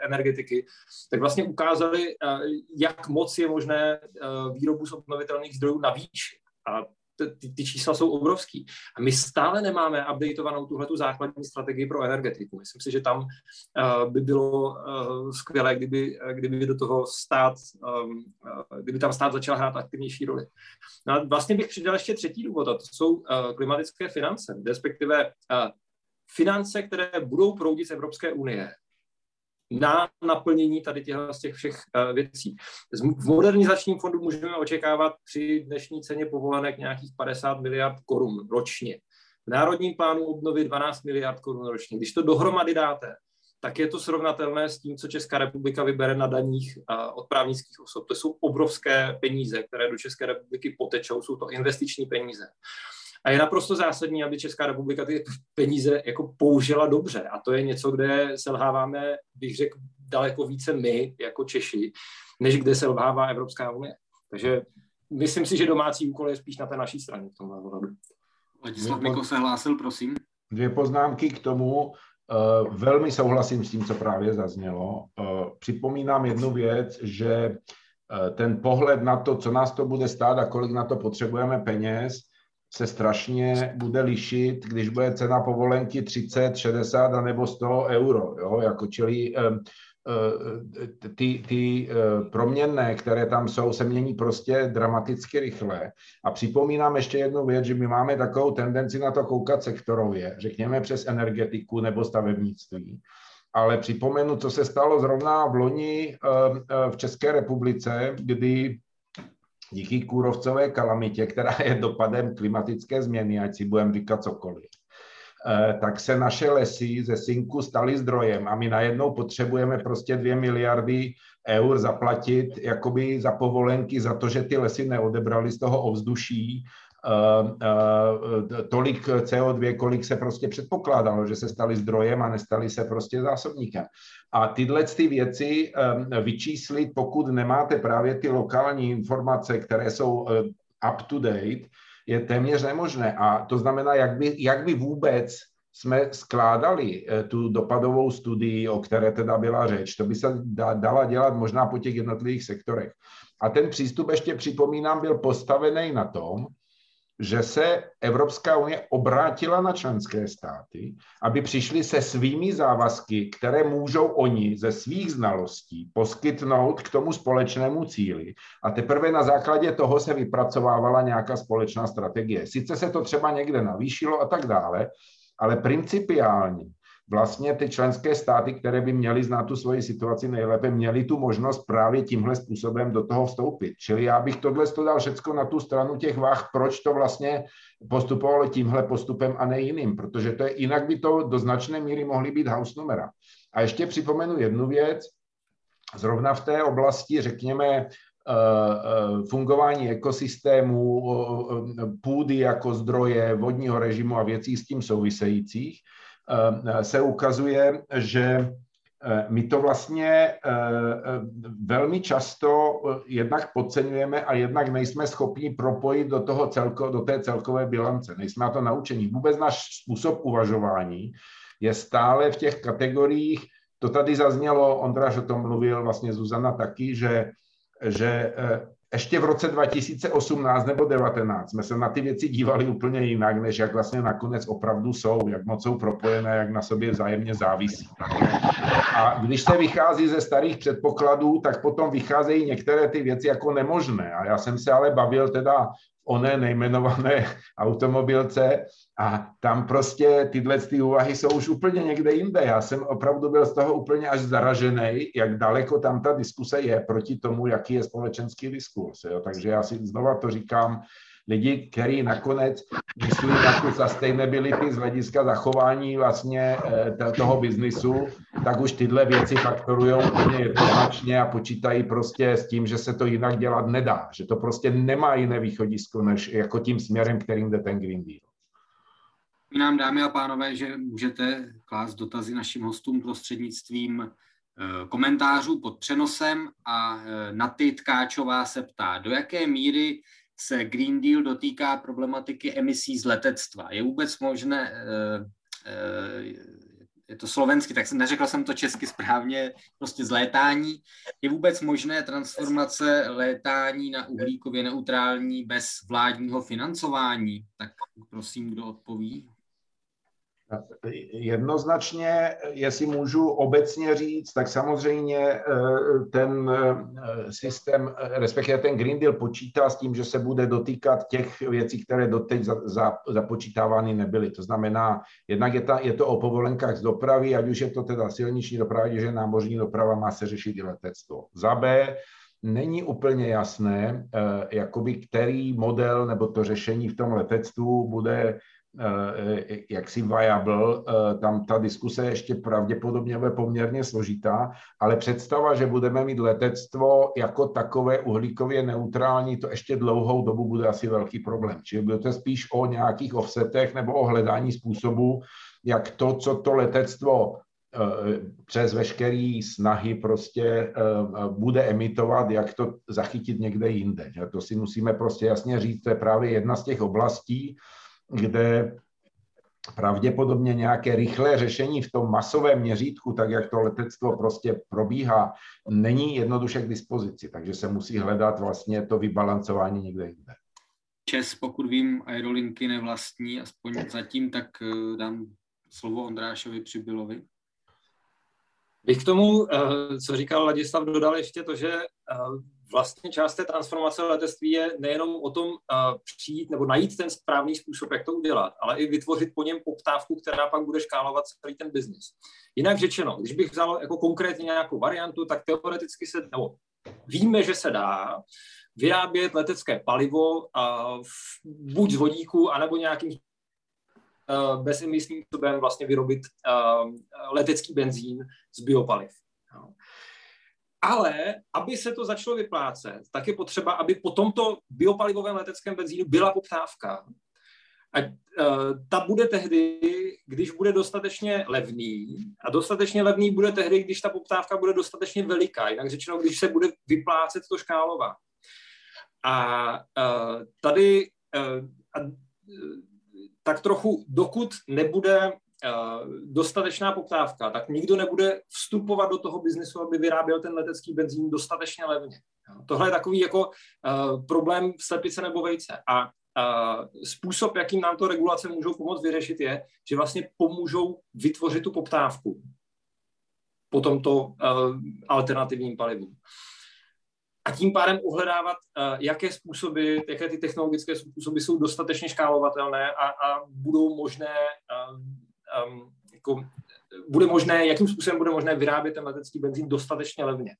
energetiky, tak vlastně ukázaly, eh, jak moc je možné eh, výrobu z obnovitelných zdrojů navýšit. A ty, ty čísla jsou obrovský. A my stále nemáme updateovanou tuhle základní strategii pro energetiku. Myslím si, že tam uh, by bylo uh, skvělé, kdyby, kdyby do toho stát, um, kdyby tam stát začal hrát aktivnější roli. No a vlastně bych přidal ještě třetí důvod, a to jsou uh, klimatické finance, respektive uh, finance, které budou proudit z Evropské unie na naplnění tady těchto z těch všech uh, věcí. V modernizačním fondu můžeme očekávat při dnešní ceně povolenek nějakých 50 miliard korun ročně. V Národním plánu obnovy 12 miliard korun ročně. Když to dohromady dáte, tak je to srovnatelné s tím, co Česká republika vybere na daních uh, od právnických osob. To jsou obrovské peníze, které do České republiky potečou, jsou to investiční peníze. A je naprosto zásadní, aby Česká republika ty peníze jako použila dobře. A to je něco, kde selháváme, bych řekl, daleko více my, jako Češi, než kde selhává Evropská unie. Takže myslím si, že domácí úkol je spíš na té naší straně v tomhle ohledu. Ladislav Miko se hlásil, prosím. Dvě poznámky k tomu. Uh, velmi souhlasím s tím, co právě zaznělo. Uh, připomínám jednu věc, že uh, ten pohled na to, co nás to bude stát a kolik na to potřebujeme peněz, se strašně bude lišit, když bude cena povolenky 30, 60 a nebo 100 euro. Jo? Jako čili ty, ty proměnné, které tam jsou, se mění prostě dramaticky rychle. A připomínám ještě jednu věc, že my máme takovou tendenci na to koukat sektorově, řekněme přes energetiku nebo stavebnictví. Ale připomenu, co se stalo zrovna v loni v České republice, kdy díky kůrovcové kalamitě, která je dopadem klimatické změny, ať si budeme říkat cokoliv, eh, tak se naše lesy ze synku staly zdrojem a my najednou potřebujeme prostě dvě miliardy eur zaplatit jakoby za povolenky za to, že ty lesy neodebrali z toho ovzduší tolik CO2, kolik se prostě předpokládalo, že se stali zdrojem a nestali se prostě zásobníkem. A tyhle ty věci eh, vyčíslit, pokud nemáte právě ty lokální informace, které jsou up to date, je téměř nemožné. A to znamená, jak by, jak by vůbec jsme skládali tu dopadovou studii, o které teda byla řeč. To by se dala dělat možná po těch jednotlivých sektorech. A ten přístup, ještě připomínám, byl postavený na tom, že se Evropská unie obrátila na členské státy, aby přišli se svými závazky, které můžou oni ze svých znalostí poskytnout k tomu společnému cíli. A teprve na základě toho se vypracovávala nějaká společná strategie. Sice se to třeba někde navýšilo a tak dále, ale principiálně vlastně ty členské státy, které by měly znát tu svoji situaci nejlépe, měly tu možnost právě tímhle způsobem do toho vstoupit. Čili já bych tohle to dal všechno na tu stranu těch váh, proč to vlastně postupovalo tímhle postupem a ne jiným, protože to je, jinak by to do značné míry mohly být house numera. A ještě připomenu jednu věc, zrovna v té oblasti, řekněme, fungování ekosystému, půdy jako zdroje, vodního režimu a věcí s tím souvisejících, se ukazuje, že Eh, my to vlastně eh, eh, velmi často jednak podceňujeme a jednak nejsme schopni propojit do, toho celko, do té celkové bilance. Nejsme na to naučení. Vůbec náš způsob uvažování je stále v těch kategoriích, to tady zaznělo, Ondráš o tom mluvil, vlastně Zuzana taky, že, že ještě v roce 2018 nebo 2019 jsme se na ty věci dívali úplně jinak, než jak vlastně nakonec opravdu jsou, jak moc jsou propojené, jak na sobě vzájemně závisí. A když se vychází ze starých předpokladů, tak potom vycházejí některé ty věci jako nemožné. A já jsem se ale bavil teda oné nejmenované automobilce a tam prostě tyhle ty úvahy jsou už úplně někde jinde. Já jsem opravdu byl z toho úplně až zaražený, jak daleko tam ta diskuse je proti tomu, jaký je společenský diskurs. Jo. Takže já si znova to říkám, lidi, kteří nakonec myslí na tu sustainability z hlediska zachování vlastně eh, toho biznisu, tak už tyhle věci faktorují úplně jednoznačně a počítají prostě s tím, že se to jinak dělat nedá, že to prostě nemá jiné východisko, než jako tím směrem, kterým jde ten Green Deal. Nám dámy a pánové, že můžete klást dotazy našim hostům prostřednictvím eh, komentářů pod přenosem a eh, Naty Tkáčová se ptá, do jaké míry se Green Deal dotýká problematiky emisí z letectva. Je vůbec možné, eh, eh, je to slovensky, tak neřekl jsem to česky správně, prostě z létání. Je vůbec možné transformace létání na uhlíkově neutrální bez vládního financování? Tak prosím, kdo odpoví? Jednoznačně, jestli můžu obecně říct, tak samozřejmě eh, ten eh, systém, respektive ten Green Deal počítá s tím, že se bude dotýkat těch věcí, které doteď za, za, započítávány nebyly. To znamená, jednak je, ta, je to o povolenkách z dopravy, ať už je to teda silniční doprava, je námořní doprava, má se řešit i letectvo. Za B, není úplně jasné, eh, jakoby který model nebo to řešení v tom letectvu bude Eh, jaksi viable, eh, tam ta diskuse ještě pravděpodobně bude poměrně složitá, ale představa, že budeme mít letectvo jako takové uhlíkově neutrální, to ještě dlouhou dobu bude asi velký problém. Čili bude to spíš o nějakých offsetech nebo o hledání způsobu, jak to, co to letectvo eh, přes veškeré snahy prostě bude emitovat, jak to zachytit někde jinde. To si musíme prostě jasně říct, to je právě jedna z těch oblastí, kde pravděpodobně nějaké rychlé řešení v tom masovém měřítku, tak jak to letectvo prostě probíhá, není jednoduše k dispozici, takže se musí hledat vlastně to vybalancování někde jinde. Čes, pokud vím, aerolinky nevlastní, aspoň zatím, tak eh, dám slovo Ondrášovi Přibylovi. Bych k tomu, eh, co říkal Ladislav, dodal ještě to, že eh, vlastně část té transformace letectví je nejenom o tom uh, přijít nebo najít ten správný způsob, jak to udělat, ale i vytvořit po něm poptávku, která pak bude škálovat celý ten biznis. Jinak řečeno, když bych vzal jako konkrétně nějakou variantu, tak teoreticky se, nebo víme, že se dá vyrábět letecké palivo uh, buď z vodíku, anebo nějakým uh, bezemisním způsobem vlastně vyrobit uh, letecký benzín z biopaliv. No. Ale aby se to začalo vyplácet, tak je potřeba, aby po tomto biopalivovém leteckém benzínu byla poptávka. A uh, ta bude tehdy, když bude dostatečně levný. A dostatečně levný bude tehdy, když ta poptávka bude dostatečně veliká. Jinak řečeno, když se bude vyplácet to škálova. A uh, tady uh, a, tak trochu, dokud nebude dostatečná poptávka, tak nikdo nebude vstupovat do toho biznesu, aby vyráběl ten letecký benzín dostatečně levně. Tohle je takový jako uh, problém slepice nebo vejce. A uh, způsob, jakým nám to regulace můžou pomoct vyřešit, je, že vlastně pomůžou vytvořit tu poptávku po tomto alternativním palivu. A tím pádem uhledávat, uh, jaké způsoby, jaké ty technologické způsoby jsou dostatečně škálovatelné a, a budou možné um, jako, bude možné, jakým způsobem bude možné vyrábět ten letecký benzín dostatečně levně.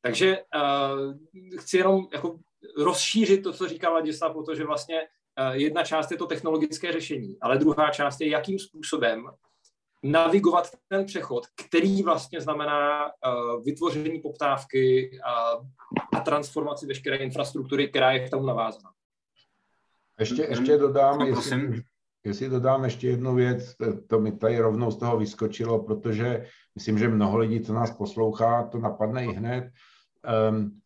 Takže uh, chci jenom jako rozšířit to, co říkal Ladislav, protože vlastně uh, jedna část je to technologické řešení, ale druhá část je, jakým způsobem navigovat ten přechod, který vlastně znamená uh, vytvoření poptávky a, a transformaci veškeré infrastruktury, která je k tomu navázaná. Ještě, ještě dodám, no, jestli, jestli dodám ještě jednu věc, to mi tady rovnou z toho vyskočilo, protože myslím, že mnoho lidí, co nás poslouchá, to napadne i hned. Um,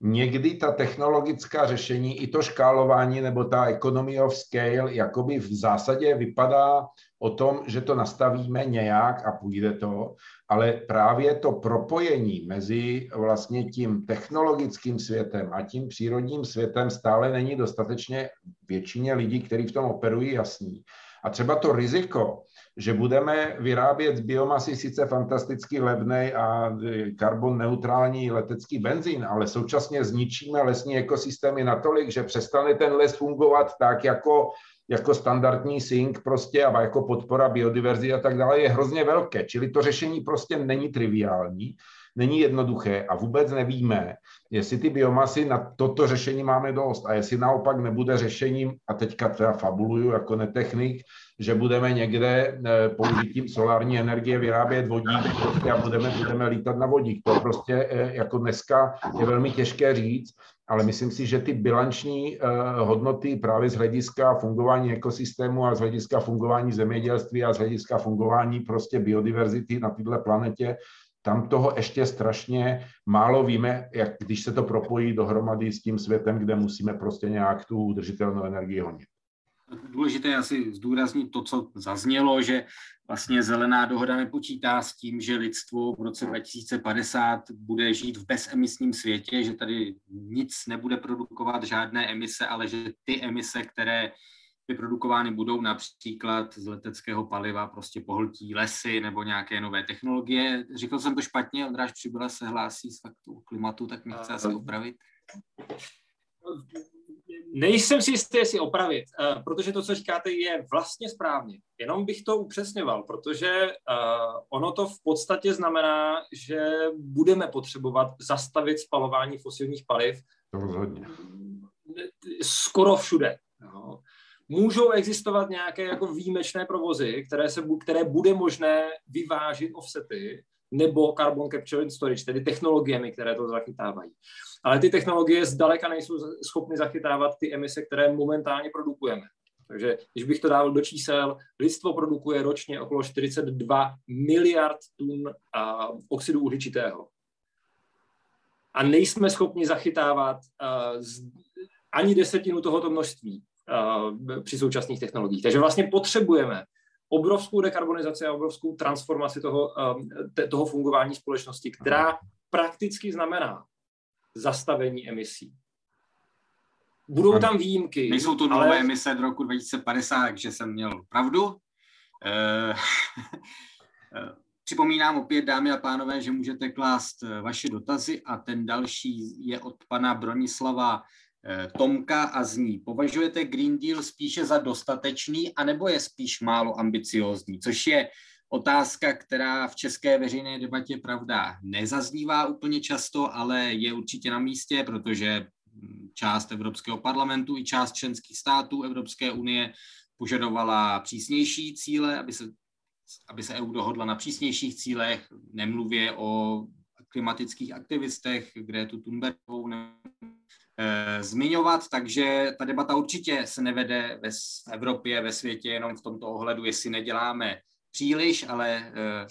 někdy ta technologická řešení, i to škálování nebo ta economy of scale, jakoby v zásadě vypadá o tom, že to nastavíme nějak a půjde to, ale právě to propojení mezi vlastně tím technologickým světem a tím přírodním světem stále není dostatečně většině lidí, kteří v tom operují jasný. A třeba to riziko, že budeme vyrábět z biomasy sice fantasticky levný a karbon neutrální letecký benzín, ale současně zničíme lesní ekosystémy natolik, že přestane ten les fungovat tak jako jako standardní sink prostě a jako podpora biodiverzity a tak dále je hrozně velké. Čili to řešení prostě není triviální, není jednoduché a vůbec nevíme, jestli ty biomasy na toto řešení máme dost a jestli naopak nebude řešením, a teďka teda fabuluju jako netechnik, že budeme někde eh, použitím solární energie vyrábět vodík prostě a budeme, budeme lítat na vodík. To prostě eh, jako dneska je velmi těžké říct, ale myslím si, že ty bilanční eh, hodnoty právě z hlediska fungování ekosystému a z hlediska fungování zemědělství a z hlediska fungování prostě biodiverzity na této planetě tam toho ještě strašně málo víme, jak když se to propojí dohromady s tím světem, kde musíme prostě nějak tu udržitelnou energii honit. Důležité je asi zdůraznit to, co zaznělo, že vlastně zelená dohoda nepočítá s tím, že lidstvo v roce 2050 bude žít v bezemisním světě, že tady nic nebude produkovat žádné emise, ale že ty emise, které vyprodukovány budou například z leteckého paliva, prostě pohltí lesy nebo nějaké nové technologie. Říkal jsem to špatně, Ondráž Přibyla se hlásí s faktu klimatu, tak mě chce asi opravit. Nejsem si jistý, jestli opravit, uh, protože to, co říkáte, je vlastně správně. Jenom bych to upřesňoval, protože uh, ono to v podstatě znamená, že budeme potřebovat zastavit spalování fosilních paliv. To rozhodně. Skoro všude. No. Můžou existovat nějaké jako výjimečné provozy, které, se, které bude možné vyvážit offsety, nebo carbon capture and storage, tedy technologiemi, které to zachytávají. Ale ty technologie zdaleka nejsou schopny zachytávat ty emise, které momentálně produkujeme. Takže když bych to dával do čísel, lidstvo produkuje ročně okolo 42 miliard tun a, oxidu uhličitého. A nejsme schopni zachytávat uh, z, ani desetinu tohoto množství uh, při současných technologiích. Takže vlastně potřebujeme obrovskou dekarbonizaci a obrovskou transformaci toho, um, toho fungování společnosti, která prakticky znamená zastavení emisí. Budou tam výjimky. Nejsou to nové ale... emise do roku 2050, takže jsem měl pravdu. Eh, eh, připomínám opět, dámy a pánové, že můžete klást eh, vaše dotazy a ten další je od pana Bronislava Tomka a zní. Považujete Green Deal spíše za dostatečný, anebo je spíš málo ambiciózní? Což je otázka, která v české veřejné debatě, pravda, nezaznívá úplně často, ale je určitě na místě, protože část Evropského parlamentu i část členských států Evropské unie požadovala přísnější cíle, aby se, aby se EU dohodla na přísnějších cílech, nemluvě o klimatických aktivistech, kde tu Thunbergovou e, zmiňovat, takže ta debata určitě se nevede ve Evropě, ve světě jenom v tomto ohledu, jestli neděláme příliš, ale eh,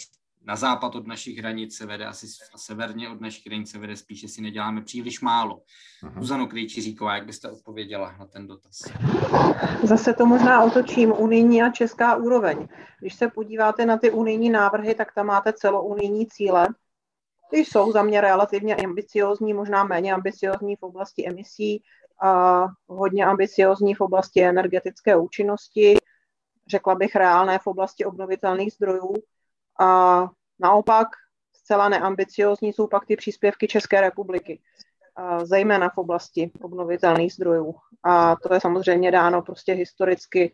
na západ od našich hranic se vede asi severně od našich hranic se vede spíš, si neděláme příliš málo. Aha. Zuzano Krejčíříková, jak byste odpověděla na ten dotaz? Zase to možná otočím, unijní a česká úroveň. Když se podíváte na ty unijní návrhy, tak tam máte celounijní cíle. Ty jsou za mě relativně ambiciozní, možná méně ambiciozní v oblasti emisí, a hodně ambiciozní v oblasti energetické účinnosti, řekla bych, reálné v oblasti obnovitelných zdrojů. A naopak zcela neambiciozní jsou pak ty příspěvky České republiky, zejména v oblasti obnovitelných zdrojů. A to je samozřejmě dáno prostě historicky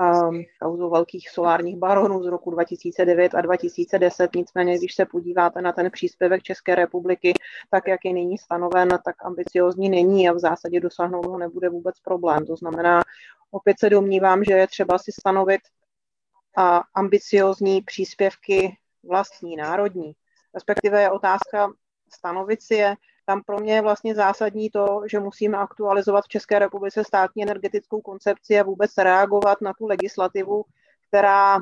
um, kauzou velkých solárních baronů z roku 2009 a 2010. Nicméně, když se podíváte na ten příspěvek České republiky, tak jak je nyní stanoven, tak ambiciozní není a v zásadě dosáhnout ho nebude vůbec problém. To znamená, opět se domnívám, že je třeba si stanovit a ambiciozní příspěvky vlastní, národní. Respektive je otázka stanovit si je. Tam pro mě je vlastně zásadní to, že musíme aktualizovat v České republice státní energetickou koncepci a vůbec reagovat na tu legislativu, která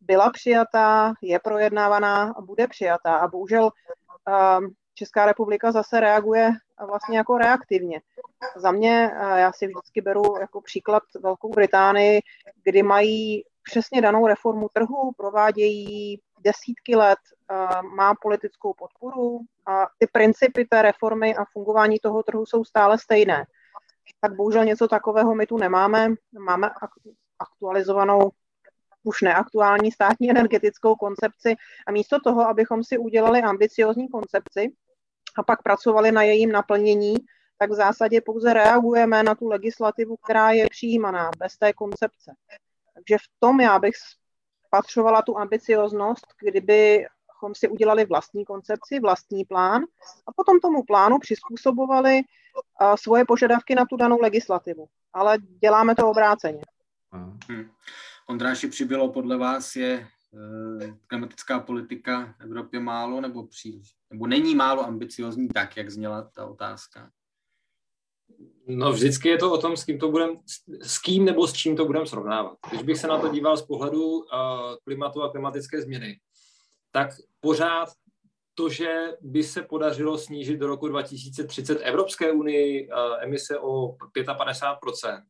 byla přijatá, je projednávaná a bude přijatá. A bohužel ehm, Česká republika zase reaguje vlastně jako reaktivně. Za mě, eh, já si vždycky beru jako příklad Velkou Británii, kdy mají přesně danou reformu trhu, provádějí desítky let, eh, má politickou podporu a ty principy té reformy a fungování toho trhu jsou stále stejné. Tak bohužel něco takového my tu nemáme. Máme aktualizovanou už neaktuální státní energetickou koncepci a místo toho, abychom si udělali ambiciozní koncepci a pak pracovali na jejím naplnění, tak v zásadě pouze reagujeme na tu legislativu, která je přijímaná bez té koncepce. Takže v tom já bych spatřovala tu ambicioznost, kdybychom si udělali vlastní koncepci, vlastní plán a potom tomu plánu přizpůsobovali svoje požadavky na tu danou legislativu. Ale děláme to obráceně. Hmm. Ondráši, přibylo podle vás je eh, klimatická politika v Evropě málo nebo příliš? Nebo není málo ambiciozní tak, jak zněla ta otázka? No vždycky je to o tom, s kým, to budem, s kým nebo s čím to budeme srovnávat. Když bych se na to díval z pohledu uh, klimatu a klimatické změny, tak pořád to, že by se podařilo snížit do roku 2030 Evropské unii uh, emise o 55%,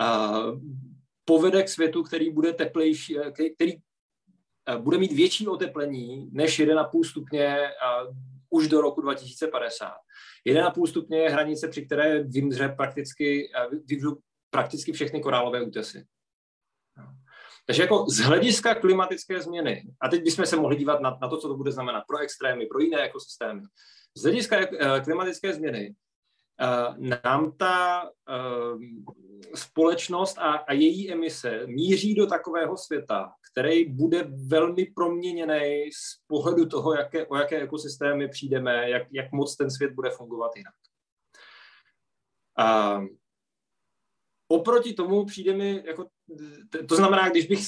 uh, povede k světu, který bude teplejší, který bude mít větší oteplení než 1,5 stupně už do roku 2050. 1,5 stupně je hranice, při které vymře prakticky, vymřou prakticky všechny korálové útesy. Takže jako z hlediska klimatické změny, a teď bychom se mohli dívat na, na to, co to bude znamenat pro extrémy, pro jiné ekosystémy. Z hlediska eh, klimatické změny nám ta uh, společnost a, a její emise míří do takového světa, který bude velmi proměněný z pohledu toho, jaké, o jaké ekosystémy přijdeme, jak, jak moc ten svět bude fungovat jinak. A oproti tomu přijde mi, jako, to znamená, když bych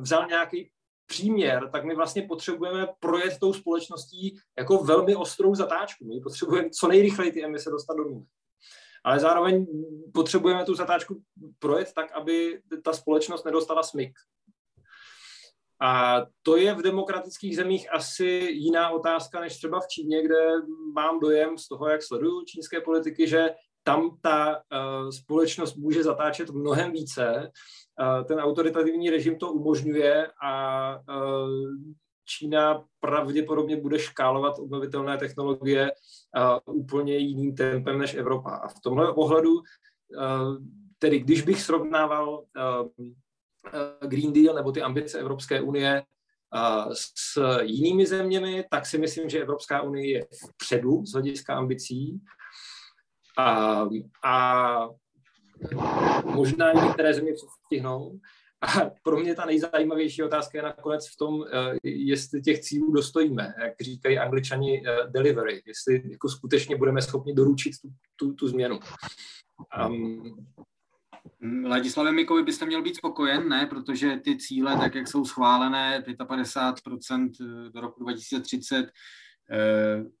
vzal nějaký příměr, tak my vlastně potřebujeme projet tou společností jako velmi ostrou zatáčku. My potřebujeme co nejrychleji ty emise dostat do nuly ale zároveň potřebujeme tu zatáčku projet tak, aby ta společnost nedostala smyk. A to je v demokratických zemích asi jiná otázka než třeba v Číně, kde mám dojem z toho, jak sleduju čínské politiky, že tam ta uh, společnost může zatáčet mnohem více. Ten autoritativní režim to umožňuje a uh, Čína pravděpodobně bude škálovat obnovitelné technologie uh, úplně jiným tempem než Evropa. A v tomhle ohledu, uh, tedy když bych srovnával Green Deal nebo ty ambice Evropské unie s jinými zeměmi, tak si myslím, že Evropská unie je vpředu z hlediska ambicí. A, a možná některé země stihnou, a pro mě ta nejzajímavější otázka je nakonec v tom, eh, jestli těch cílů dostojíme, jak říkají angličani eh, delivery, jestli jako skutečně budeme schopni doručit tu, tu, tu změnu. Um, Ladislavě Mikovi byste měl být spokojen, ne? Protože ty cíle, tak jak jsou schválené, 55% do roku 2030, Eh,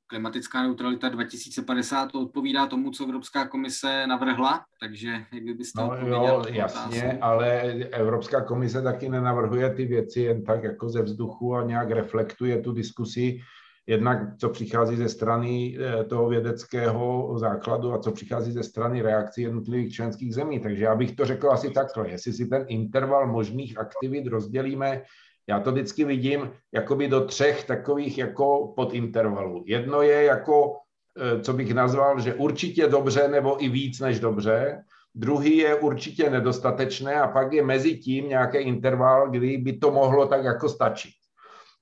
klimatická neutralita 2050 to odpovídá tomu, co Evropská komise navrhla, takže jak byste no, jo, jasně, otázku? ale Evropská komise taky nenavrhuje ty věci jen tak jako ze vzduchu a nějak reflektuje tu diskusi, jednak co přichází ze strany eh, toho vědeckého základu a co přichází ze strany reakcí jednotlivých členských zemí. Takže já bych to řekl asi takhle, jestli si ten interval možných aktivit rozdělíme já to vždycky vidím jakoby do třech takových jako podintervalů. Jedno je jako, eh, co bych nazval, že určitě dobře nebo i víc než dobře. Druhý je určitě nedostatečné a pak je mezi tím nějaký interval, kdy by to mohlo tak jako stačit.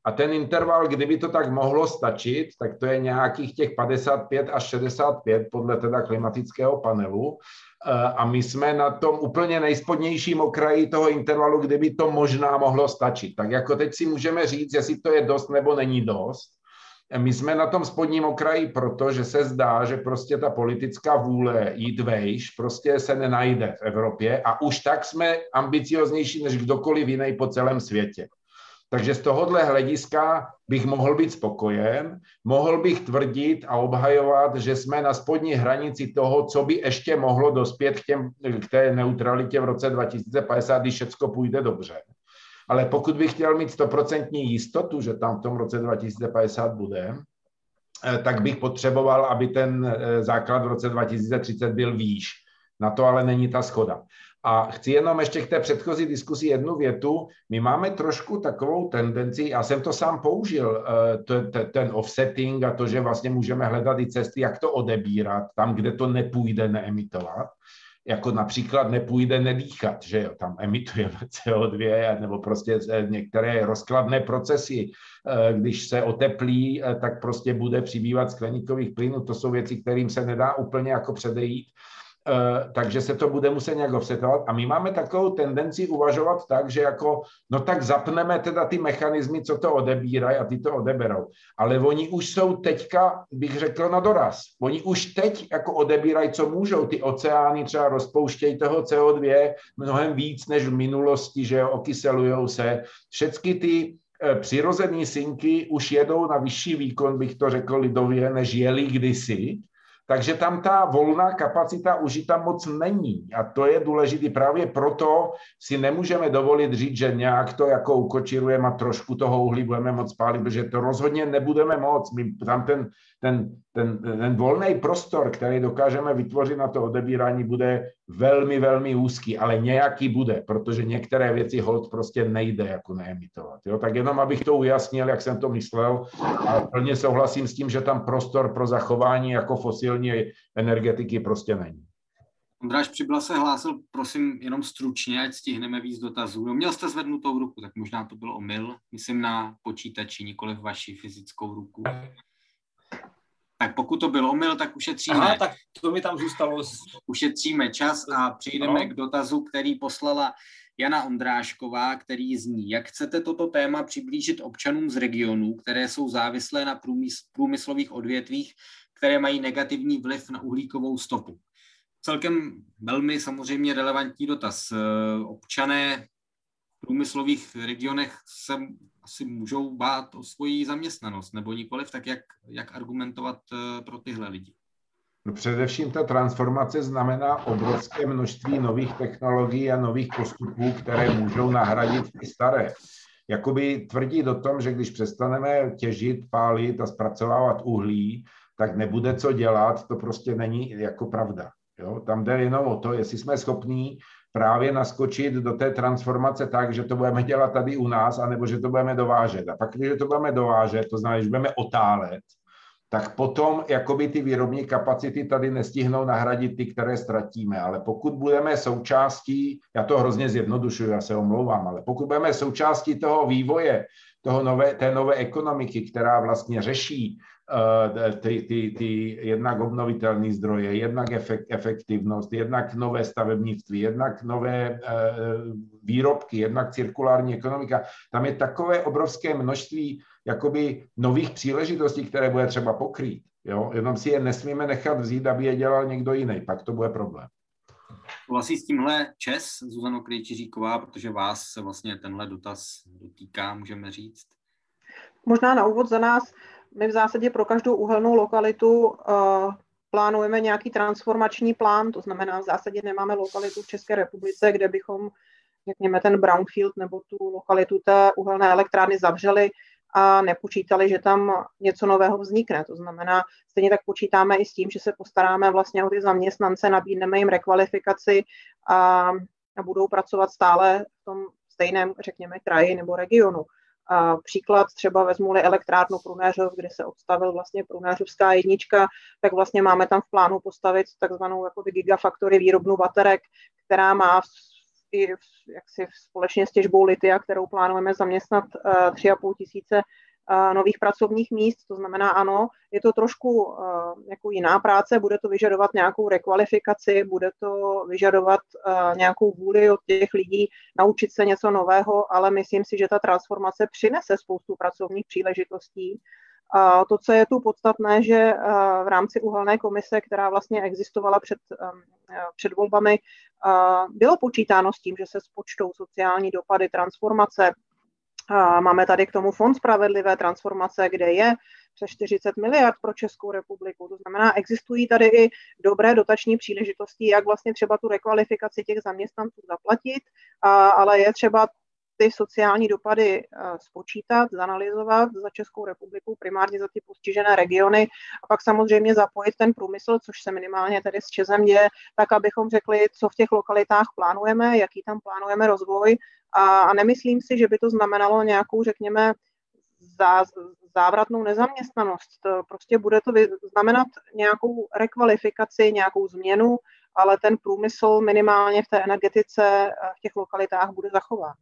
A ten interval, kdyby to tak mohlo stačit, tak to je nějakých těch 55 až 65 podle teda klimatického panelu. Eh, a my jsme na tom úplně nejspodnějším okraji toho intervalu, kdyby to možná mohlo stačit. Tak jako teď si můžeme říct, jestli to je dost nebo není dost. my jsme na tom spodním okraji proto, že se zdá, že prostě ta politická vůle jít vejš prostě se nenajde v Evropě a už tak jsme ambicioznější než kdokoliv jiný po celém světě. Takže z tohohle hlediska bych mohl být spokojen, mohl bych tvrdit a obhajovat, že jsme na spodní hranici toho, co by ještě mohlo dospět k, těm, k té neutralitě v roce 2050, když všechno půjde dobře. Ale pokud bych chtěl mít stoprocentní jistotu, že tam v tom roce 2050 bude, eh, tak bych potřeboval, aby ten eh, základ v roce 2030 byl výš. Na to ale není ta schoda. A chci jenom ještě k té předchozí diskusi jednu větu. My máme trošku takovou tendenci, já jsem to sám použil, eh, ten offsetting a to, že vlastně můžeme hledat i cesty, jak to odebírat, tam, kde to nepůjde neemitovat. Jako například nepůjde nedýchat, že jo, tam emitujeme CO2 nebo prostě eh, některé rozkladné procesy, eh, když se oteplí, tak prostě bude přibývat skleníkových plynů, to jsou věci, kterým se nedá úplně jako předejít takže se to bude muset nějak offsetovat. A my máme takovou tendenci uvažovat tak, že jako, no tak zapneme teda ty mechanismy, co to odebírají a ty to odeberou. Ale oni už jsou teďka, bych řekl, na doraz. Oni už teď jako odebírají, co můžou. Ty oceány třeba rozpouštějí toho CO2 mnohem víc než v minulosti, že jo, okyselujou se. Všechny ty eh, přirozené synky už jedou na vyšší výkon, bych to řekl lidově, než jeli kdysi takže tam ta volná kapacita už tam moc není. A to je důležité. Právě proto si nemůžeme dovolit říct, že nějak to jako ukočirujeme a trošku toho uhlí budeme moc pálit, protože to rozhodně nebudeme moc. My tam ten ten, ten, ten volný prostor, který dokážeme vytvořit na to odebírání, bude velmi, velmi úzký, ale nějaký bude, protože některé věci hold prostě nejde jako neemitovat. Jo? Tak jenom, abych to ujasnil, jak jsem to myslel, a plně souhlasím s tím, že tam prostor pro zachování jako fosilní energetiky prostě není. Ondráš Přibla se hlásil, prosím, jenom stručně, ať stihneme víc dotazů. No, měl jste zvednutou ruku, tak možná to byl omyl. Myslím na počítači, nikoli vaši fyzickou ruku. Tak pokud to byl omyl, tak ušetříme. Aha, tak to mi tam zůstalo. Ušetříme čas a přejdeme no. k dotazu, který poslala Jana Ondrášková, který zní, jak chcete toto téma přiblížit občanům z regionů, které jsou závislé na průmyslových odvětvích, které mají negativní vliv na uhlíkovou stopu. Celkem velmi samozřejmě relevantní dotaz. Občané v průmyslových regionech se asi můžou bát o svoji zaměstnanost, nebo nikoliv, tak jak, jak argumentovat eh, pro tyhle lidi? No především ta transformace znamená obrovské množství nových technologií a nových postupů, které můžou nahradit ty staré. Jakoby tvrdí do tom, že když přestaneme těžit, pálit a zpracovávat uhlí, tak nebude co dělat, to prostě není jako pravda. Jo? Tam jde jenom o to, jestli jsme schopní právě naskočit do té transformace tak, že to budeme dělat tady u nás, anebo že to budeme dovážet. A pak, když to budeme dovážet, to znamená, že budeme otálet, tak potom jakoby ty výrobní kapacity tady nestihnou nahradit ty, které ztratíme. Ale pokud budeme součástí, já to hrozně zjednodušuju, já se omlouvám, ale pokud budeme součástí toho vývoje, toho nové, té nové ekonomiky, která vlastně řeší ty, ty, ty jednak obnovitelné zdroje, jednak efekt, efektivnost, jednak nové stavebnictví, jednak nové eh, výrobky, jednak cirkulární ekonomika. Tam je takové obrovské množství jakoby nových příležitostí, které bude třeba pokrýt. Jo? Jenom si je nesmíme nechat vzít, aby je dělal někdo jiný, pak to bude problém. Vlastně s tímhle Čes, Zuzano Krejčiříková, protože vás se vlastně tenhle dotaz dotýká, můžeme říct? Možná na úvod za nás my v zásadě pro každou uhelnou lokalitu uh, plánujeme nějaký transformační plán, to znamená v zásadě nemáme lokalitu v České republice, kde bychom, řekněme, ten brownfield nebo tu lokalitu té uhelné elektrárny zavřeli a nepočítali, že tam něco nového vznikne. To znamená, stejně tak počítáme i s tím, že se postaráme vlastně o ty zaměstnance, nabídneme jim rekvalifikaci a, a budou pracovat stále v tom stejném, řekněme, kraji nebo regionu. A příklad třeba vezmu-li elektrárnu Prunéřov, kde se odstavil vlastně Prunéřovská jednička, tak vlastně máme tam v plánu postavit takzvanou jako gigafactory výrobnu baterek, která má v, i jaksi společně s těžbou litia, kterou plánujeme zaměstnat uh, eh, 3,5 tisíce nových pracovních míst, to znamená ano, je to trošku jako jiná práce, bude to vyžadovat nějakou rekvalifikaci, bude to vyžadovat nějakou vůli od těch lidí naučit se něco nového, ale myslím si, že ta transformace přinese spoustu pracovních příležitostí A to, co je tu podstatné, že v rámci uhelné komise, která vlastně existovala před, před volbami, bylo počítáno s tím, že se spočtou sociální dopady transformace. Máme tady k tomu Fond spravedlivé transformace, kde je přes 40 miliard pro Českou republiku. To znamená, existují tady i dobré dotační příležitosti, jak vlastně třeba tu rekvalifikaci těch zaměstnanců zaplatit, ale je třeba ty sociální dopady eh, spočítat, zanalizovat za Českou republiku, primárně za ty postižené regiony a pak samozřejmě zapojit ten průmysl, což se minimálně tedy s Čezem děje, tak abychom řekli, co v těch lokalitách plánujeme, jaký tam plánujeme rozvoj a, a nemyslím si, že by to znamenalo nějakou, řekněme, zá, závratnou nezaměstnanost. To prostě bude to znamenat nějakou rekvalifikaci, nějakou změnu, ale ten průmysl minimálně v té energetice eh, v těch lokalitách bude zachován.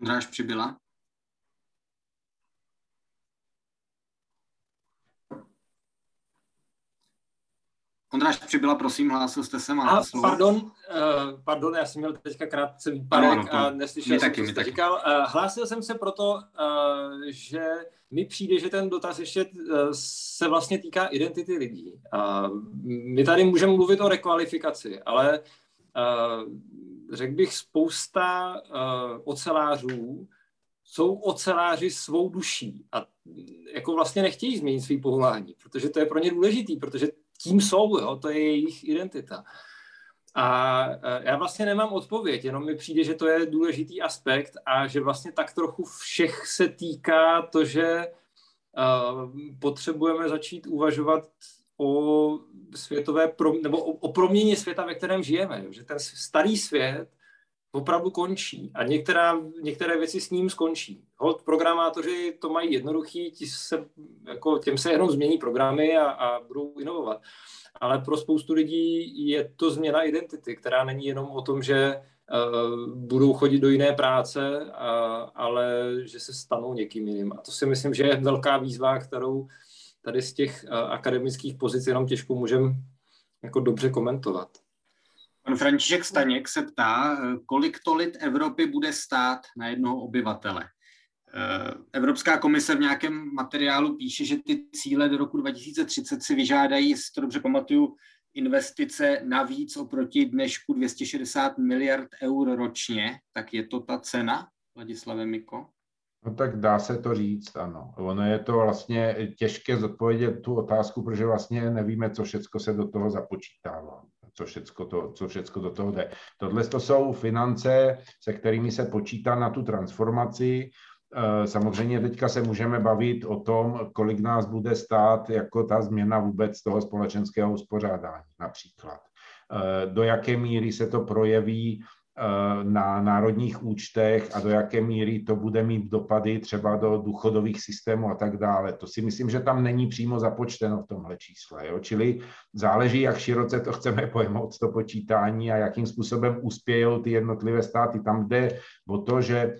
Dráž přibyla? Ondráš přibyla, prosím, hlásil jste se, máte slovo. Pardon, uh, pardon, já jsem měl teďka krátce výpadek ano, a neslyšel jsem, taky, co jste říkal. Uh, hlásil jsem se proto, uh, že mi přijde, že ten dotaz ještě uh, se vlastně týká identity lidí. Uh, my tady můžeme mluvit o rekvalifikaci, ale uh, řekl bych, spousta uh, ocelářů jsou oceláři svou duší a jako vlastně nechtějí změnit svý povolání, protože to je pro ně důležitý, protože tím jsou, jo, to je jejich identita. A já vlastně nemám odpověď, jenom mi přijde, že to je důležitý aspekt a že vlastně tak trochu všech se týká to, že potřebujeme začít uvažovat o světové, pro, nebo o, o proměně světa, ve kterém žijeme. Že ten starý svět opravdu končí a některá, některé věci s ním skončí. Hold, programátoři to mají jednoduchý, ti se, jako, těm se jenom změní programy a, a budou inovovat. Ale pro spoustu lidí je to změna identity, která není jenom o tom, že uh, budou chodit do jiné práce, uh, ale že se stanou někým jiným. A to si myslím, že je velká výzva, kterou tady z těch uh, akademických pozic jenom těžko můžeme jako dobře komentovat. Pan František Staněk se ptá, kolik to lid Evropy bude stát na jednoho obyvatele. Eh, Evropská komise v nějakém materiálu píše, že ty cíle do roku 2030 si vyžádají, jestli to dobře pamatuju, investice navíc oproti dnešku 260 miliard eur ročně. Tak je to ta cena, Vladislave Miko? No tak dá se to říct, ano. Ono je to vlastně těžké zodpovědět tu otázku, protože vlastně nevíme, co všechno se do toho započítává co všecko, to, co všecko do toho jde. Tohle to jsou finance, se kterými se počítá na tu transformaci. Eh, samozřejmě teďka se můžeme bavit o tom, kolik nás bude stát jako ta změna vůbec toho společenského uspořádání například. Eh, do jaké míry se to projeví na národních účtech a do jaké míry to bude mít dopady třeba do důchodových systémů a tak dále. To si myslím, že tam není přímo započteno v tomhle čísle. Jo? Čili záleží, jak široce to chceme pojmout, to počítání a jakým způsobem uspějou ty jednotlivé státy. Tam jde o to, že eh,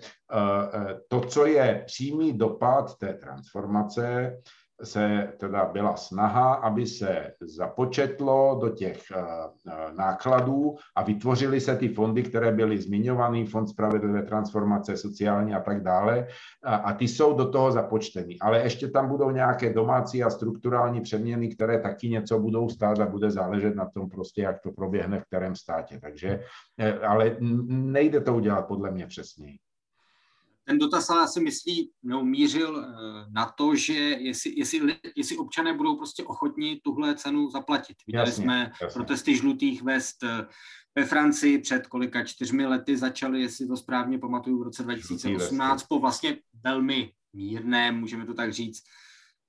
eh, to, co je přímý dopad té transformace, se teda byla snaha, aby se započetlo do těch eh, eh, nákladů a vytvořily se ty fondy, které byly zmiňovány, Fond spravedlivé transformace, sociální a tak dále, a ty jsou do toho započteny. Ale ještě tam budou nějaké domácí a strukturální přeměny, které taky něco budou stát a bude záležet na tom prostě, jak to proběhne v kterém státě. Takže, eh, ale nejde to udělat podle mě přesněji ten dotaz ale asi myslí, no, mířil eh, na to, že jestli, jestli, jestli občané budou prostě ochotní tuhle cenu zaplatit. Viděli jasně, jsme jasně. protesty žlutých vest eh, ve Francii před kolika čtyřmi lety začaly, jestli to správně pamatuju, v roce 2018 po vlastně velmi mírném, můžeme to tak říct,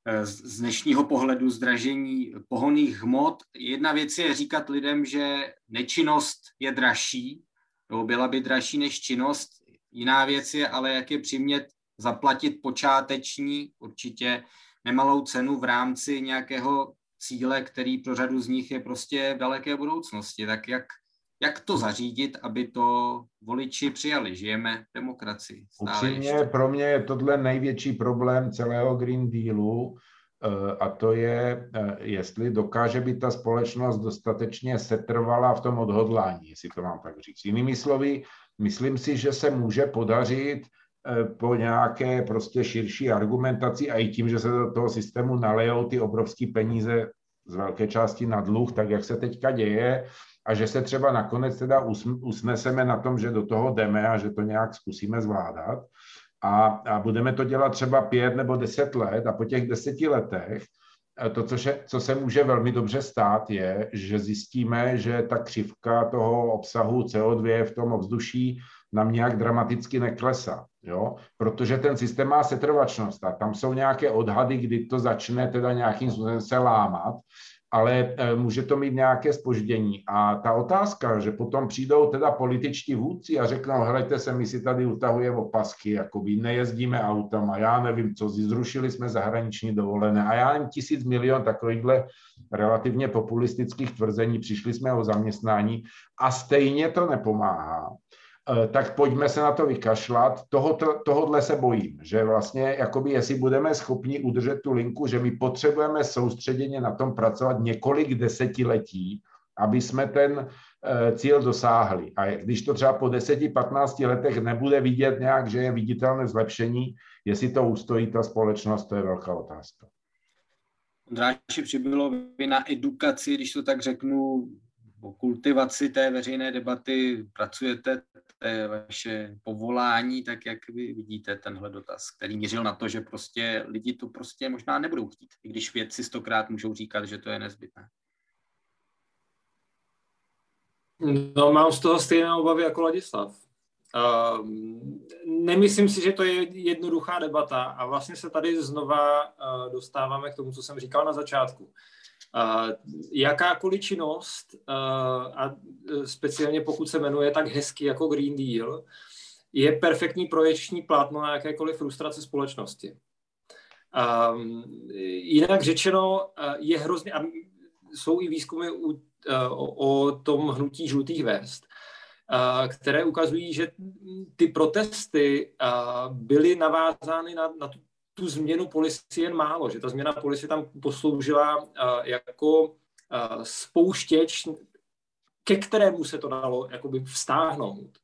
eh, z dnešního pohledu zdražení pohoných hmot. Jedna věc je říkat lidem, že nečinnost je dražší, nebo byla by dražší než činnost. Jiná věc je ale, jak je přimět zaplatit počáteční, určitě nemalou cenu v rámci nějakého cíle, který pro řadu z nich je prostě v daleké budoucnosti. Tak jak, jak to zařídit, aby to voliči přijali? Žijeme v demokracii. Upřímně, pro mě je tohle největší problém celého Green Dealu, eh, a to je, eh, jestli dokáže být ta společnost dostatečně setrvala v tom odhodlání, jestli to mám tak říct. Jinými slovy, Myslím si, že se může podařit po nějaké prostě širší argumentaci a i tím, že se do toho systému nalejou ty obrovské peníze z velké části na dluh, tak jak se teďka děje, a že se třeba nakonec teda usneseme na tom, že do toho jdeme a že to nějak zkusíme zvládat. A, a budeme to dělat třeba pět nebo deset let a po těch deseti letech to, co se, co se může velmi dobře stát, je, že zjistíme, že ta křivka toho obsahu CO2 v tom ovzduší nám nějak dramaticky neklesá, jo? protože ten systém má setrvačnost a tam jsou nějaké odhady, kdy to začne teda nějakým způsobem se lámat ale e, může to mít nějaké spoždění. A ta otázka, že potom přijdou teda političtí vůdci a řeknou, helejte se, my si tady utahujeme opasky, jakoby nejezdíme autama, já nevím co, zrušili jsme zahraniční dovolené a já nevím tisíc milion takovýchhle relativně populistických tvrzení, přišli jsme o zaměstnání a stejně to nepomáhá. Eh, tak pojďme se na to vykašlat. Tohoto, tohodle se bojím, že vlastně, jakoby, jestli budeme schopni udržet tu linku, že my potřebujeme soustředěně na tom pracovat několik desetiletí, aby jsme ten eh, cíl dosáhli. A když to třeba po 10-15 letech nebude vidět nějak, že je viditelné zlepšení, jestli to ustojí ta společnost, to je velká otázka. Ondráči, přibylo vy na edukaci, když to tak řeknu, o kultivaci té veřejné debaty pracujete, vaše povolání, tak jak vy vidíte tenhle dotaz, který mířil na to, že prostě lidi to prostě možná nebudou chtít, i když vědci stokrát můžou říkat, že to je nezbytné. No, mám z toho stejné obavy jako Ladislav. Uh, nemyslím si, že to je jednoduchá debata a vlastně se tady znova uh, dostáváme k tomu, co jsem říkal na začátku. Jakákoliv činnost, a speciálně pokud se jmenuje tak hezky jako Green Deal, je perfektní projekční plátno na jakékoliv frustrace společnosti. Jinak řečeno, je hrozně, a jsou i výzkumy u, o, tom hnutí žlutých vest, které ukazují, že ty protesty byly navázány na, na tu tu změnu policie jen málo, že ta změna policie tam posloužila uh, jako uh, spouštěč, ke kterému se to dalo jakoby vstáhnout.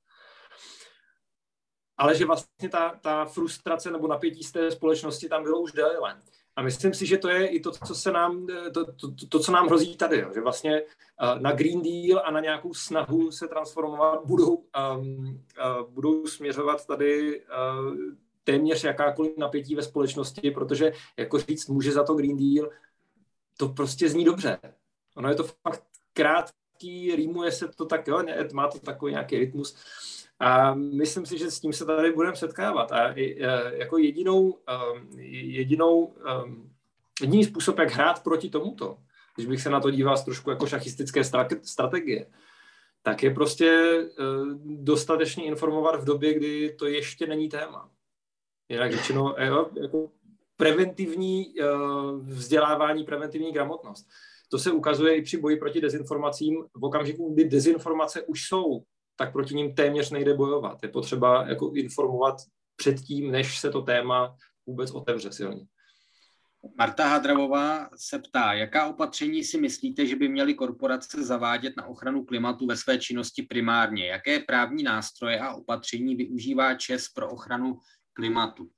Ale že vlastně ta, ta frustrace nebo napětí z té společnosti tam bylo už déle. A myslím si, že to je i to, co se nám, to, to, to, co nám hrozí tady, jo. že vlastně uh, na Green Deal a na nějakou snahu se transformovat budou, um, uh, budou směřovat tady uh, téměř jakákoliv napětí ve společnosti, protože jako říct může za to Green Deal, to prostě zní dobře. Ono je to fakt krátký, rýmuje se to tak, jo, má to takový nějaký rytmus. A myslím si, že s tím se tady budeme setkávat. A e, jako jedinou, um, jedinou, um, jediný způsob, jak hrát proti tomuto, když bych se na to díval z trošku jako šachistické strategie, tak je prostě uh, dostatečně informovat v době, kdy to ještě není téma. Jinak řečeno, jo, jako preventivní uh, vzdělávání, preventivní gramotnost. To se ukazuje i při boji proti dezinformacím. V okamžiku, kdy dezinformace už jsou, tak proti ním téměř nejde bojovat. Je potřeba jako informovat předtím, než se to téma vůbec otevře silně. Marta Hadravová se ptá, jaká opatření si myslíte, že by měly korporace zavádět na ochranu klimatu ve své činnosti primárně? Jaké právní nástroje a opatření využívá ČES pro ochranu klimatu.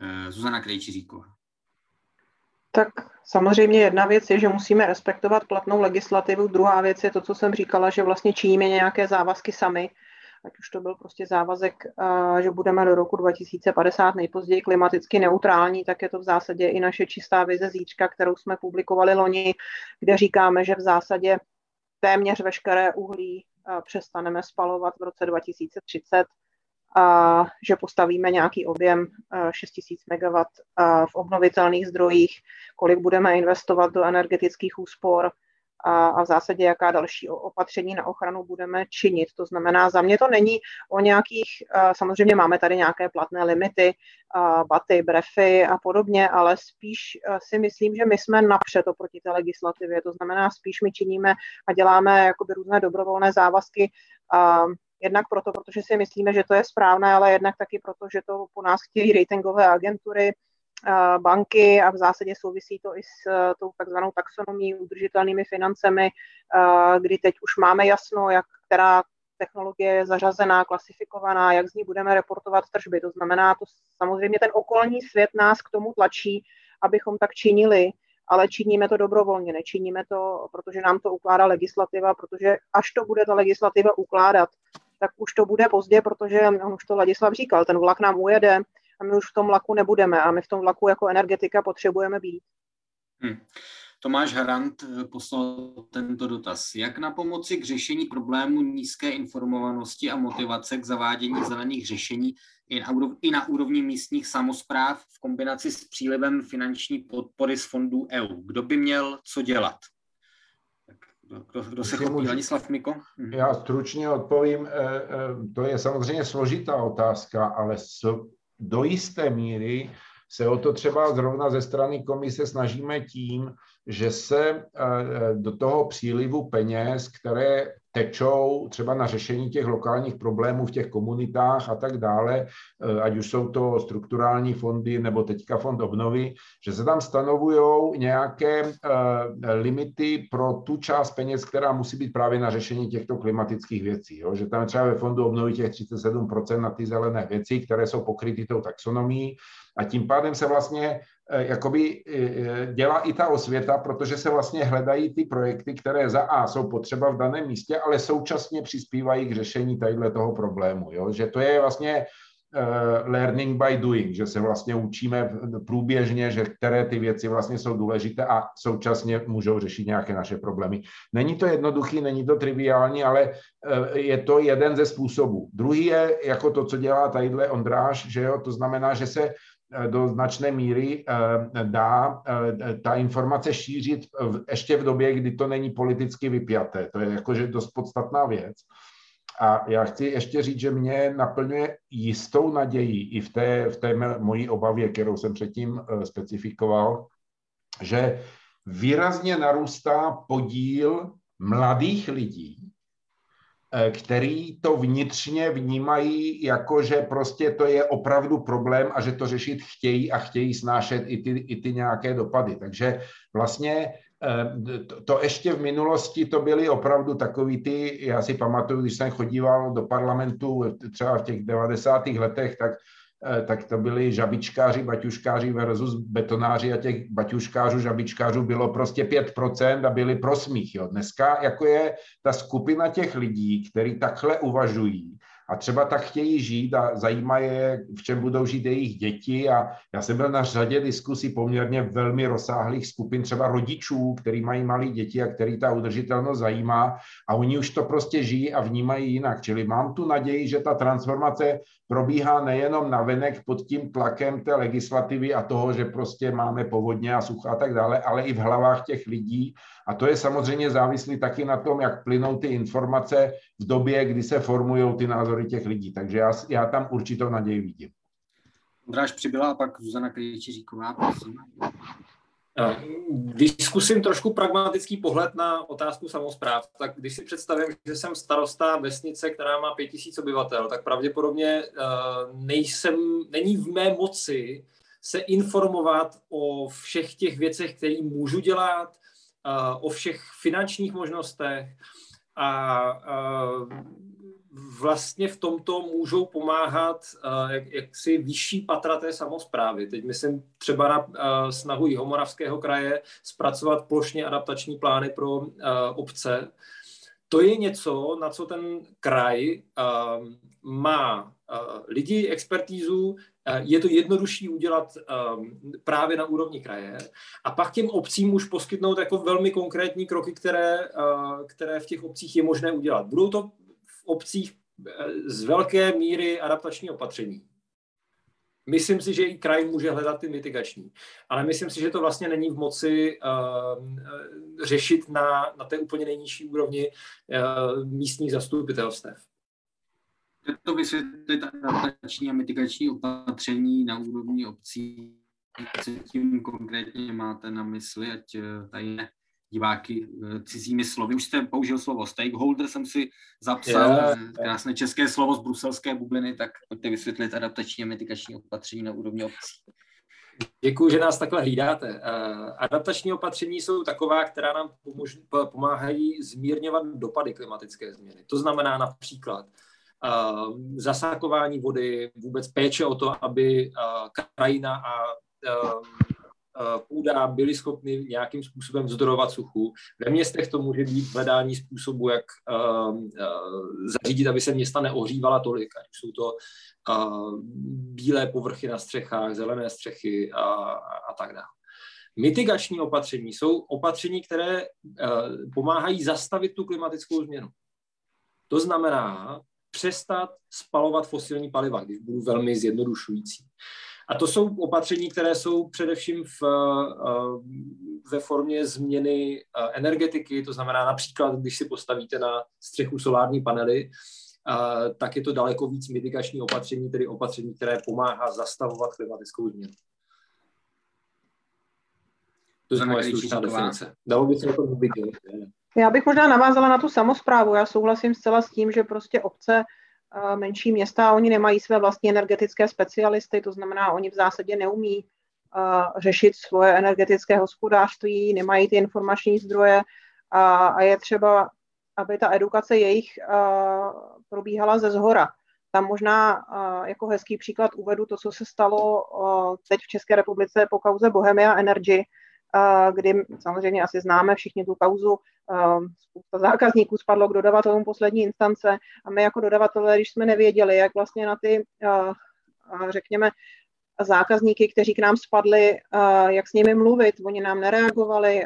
Eh, Zuzana Krejčiříková. Tak samozřejmě jedna věc je, že musíme respektovat platnou legislativu, druhá věc je to, co jsem říkala, že vlastně činíme nějaké závazky sami, ať už to byl prostě závazek, eh, že budeme do roku 2050 nejpozději klimaticky neutrální, tak je to v zásadě i naše čistá vize zítřka, kterou jsme publikovali loni, kde říkáme, že v zásadě téměř veškeré uhlí eh, přestaneme spalovat v roce 2030 a že postavíme nějaký objem 6000 eh, MW eh, v obnovitelných zdrojích, kolik budeme investovat do energetických úspor a, a v zásadě jaká další opatření na ochranu budeme činit. To znamená, za mě to není o nějakých, eh, samozřejmě máme tady nějaké platné limity, baty, brefy a podobně, ale spíš si myslím, že my jsme napřed oproti té legislativě. To znamená, spíš my činíme a děláme jakoby různé dobrovolné závazky Jednak proto, protože si myslíme, že to je správné, ale jednak taky proto, že to po nás chtějí ratingové agentury, banky a v zásadě souvisí to i s e, tou takzvanou taxonomí udržitelnými financemi, kdy teď už máme jasno, jak která technologie je zařazená, klasifikovaná, jak z ní budeme reportovat tržby. To znamená, to samozřejmě ten okolní svět nás k tomu tlačí, abychom tak činili, ale činíme to dobrovolně, nečiníme to, protože nám to ukládá legislativa, protože až to bude ta legislativa ukládat, tak už to bude pozdě, protože on už to Ladislav říkal, ten vlak nám ujede a my už v tom vlaku nebudeme a my v tom vlaku jako energetika potřebujeme být. Hmm. Tomáš Harant eh, poslal tento dotaz. Jak na pomoci k řešení problému nízké informovanosti a motivace k zavádění zelených řešení i na úrovni místních samozpráv v kombinaci s přílivem finanční podpory z fondů EU? Kdo by měl co dělat? Kdo, kdo se chopí? Ladislav Miko? Mhm. Já stručně odpovím. Eh, eh, to je samozřejmě složitá otázka, ale do jisté míry se o to třeba zrovna ze strany komise snažíme tím, že se eh, do toho přílivu peněz, které tečou třeba na řešení těch lokálních problémů v těch komunitách a tak dále, eh, ať už jsou to strukturální fondy nebo teďka fond obnovy, že se tam stanovují nějaké eh, limity pro tu část peněz, která musí být právě na řešení těchto klimatických věcí. Jo? Že tam třeba ve fondu obnovy těch 37% na ty zelené věci, které jsou pokryty tou taxonomií a tím pádem se vlastně jakoby eh, dělá i ta osvěta, protože se vlastně hledají ty projekty, které za A jsou potřeba v daném místě, ale současně přispívají k řešení tadyhle toho problému. Jo? Že to je vlastně uh, learning by doing, že se vlastně učíme průběžně, že které ty věci vlastně jsou důležité a současně můžou řešit nějaké naše problémy. Není to jednoduchý, není to triviální, ale je to jeden ze způsobů. Druhý je jako to, co dělá tadyhle Ondráš, že jo, to znamená, že se Eh, do značné míry eh, dá eh, ta informace šířit ještě v době, kdy to není politicky vypjaté. To je jakože dost podstatná věc. A já chci ještě říct, že mě naplňuje jistou naději i v té, v té mojí obavě, kterou jsem předtím specifikoval, že výrazně narůstá podíl mladých lidí, Eh, který to vnitřně vnímají jako, že prostě to je opravdu problém a že to řešit chtějí a chtějí snášet i ty, i ty nějaké dopady. Takže vlastně eh, to ještě v minulosti to byly opravdu takový ty, já si pamatuju, když jsem chodíval do parlamentu třeba v těch 90. letech, tak Eh, tak to byli žabičkáři, baťuškáři versus betonáři a těch baťuškářů, žabičkářů bylo prostě 5% a byli prosmích. Jo. Dneska jako je ta skupina těch lidí, kteří takhle uvažují, a třeba tak chtějí žít a zajímá je, v čem budou žít jejich děti a já jsem byl na řadě diskusí poměrně velmi rozsáhlých skupin třeba rodičů, který mají malé děti a který ta udržitelnost zajímá a oni už to prostě žijí a vnímají jinak. Čili mám tu naději, že ta transformace probíhá nejenom na venek pod tím tlakem té legislativy a toho, že prostě máme povodně a sucha a tak dále, ale i v hlavách těch lidí. A to je samozřejmě závislý taky na tom, jak plynou ty informace v době, kdy se formují ty názory těch lidí. Takže já, já tam určitou naději vidím. Ondráš přibyla a pak Zuzana Krejčíříková, prosím. Když zkusím trošku pragmatický pohled na otázku samozpráv, tak když si představím, že jsem starosta vesnice, která má pět tisíc obyvatel, tak pravděpodobně nejsem, není v mé moci se informovat o všech těch věcech, které můžu dělat, o všech finančních možnostech a vlastně v tomto můžou pomáhat uh, jak, jaksi vyšší patra té samozprávy. Teď myslím třeba na uh, snahu Jihomoravského kraje zpracovat plošně adaptační plány pro uh, obce. To je něco, na co ten kraj má lidi, expertízu, je to jednodušší udělat právě na úrovni kraje a pak těm obcím už poskytnout jako velmi konkrétní kroky, které, které v těch obcích je možné udělat. Budou to obcích z velké míry adaptační opatření. Myslím si, že i kraj může hledat ty mitigační, ale myslím si, že to vlastně není v moci uh, řešit na, na té úplně nejnižší úrovni uh, místních zastupitelstev. To vysvětlit adaptační a mitigační opatření na úrovni obcí, co tím konkrétně máte na mysli, ať tady ne diváky eh, cizími slovy. Už jste použil slovo stakeholder, jsem si zapsal, yeah. krásné české slovo z bruselské bubliny, tak pojďte vysvětlit adaptační a mitigační opatření na úrovni obcí. Děkuji, že nás takhle hlídáte. Uh, adaptační opatření jsou taková, která nám pomož, pomáhají zmírňovat dopady klimatické změny. To znamená například zasákování vody, vůbec péče o to, aby krajina a půda byly schopny nějakým způsobem vzdorovat suchu. Ve městech to může být hledání způsobu, jak uh, uh, zařídit, aby se města neohřívala tolik, ať jsou to uh, bílé povrchy na střechách, zelené střechy a, a tak dále. Mitigační opatření jsou opatření, které uh, pomáhají zastavit tu klimatickou změnu. To znamená přestat spalovat fosilní paliva, když budu velmi zjednodušující. A to jsou opatření, které jsou především v, eh, ve formě změny eh, energetiky, to znamená například, když si postavíte na střechu solární panely, eh, tak je to daleko víc mitigační opatření, tedy opatření, které pomáhá zastavovat klimatickou změnu. To je moje stručná definice. Dalo by se o tom mluvit. Já bych možná navázala na tu samozprávu. Já souhlasím zcela s tím, že prostě obce menší města, oni nemají své vlastní energetické specialisty, to znamená, oni v zásadě neumí řešit svoje energetické hospodářství, nemají ty informační zdroje. A, a je třeba, aby ta edukace jejich probíhala ze zhora. Tam možná jako hezký příklad uvedu to, co se stalo teď v České republice po kauze Bohemia Energy, kdy samozřejmě asi známe všichni tu kauzu, spousta zákazníků spadlo k dodavatelům poslední instance a my jako dodavatelé, když jsme nevěděli, jak vlastně na ty, řekněme, zákazníky, kteří k nám spadli, jak s nimi mluvit, oni nám nereagovali,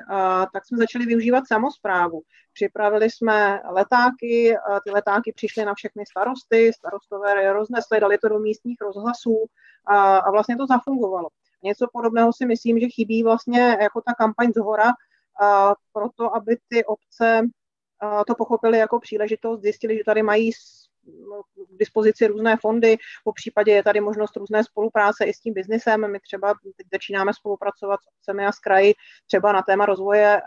tak jsme začali využívat samozprávu. Připravili jsme letáky, ty letáky přišly na všechny starosty, starostové je roznesli, dali to do místních rozhlasů a vlastně to zafungovalo. Něco podobného si myslím, že chybí vlastně jako ta kampaň z hora, proto aby ty obce to pochopili jako příležitost, zjistili, že tady mají k dispozici různé fondy, po případě je tady možnost různé spolupráce i s tím biznisem. My třeba teď začínáme spolupracovat s obcemi a s kraji třeba na téma rozvoje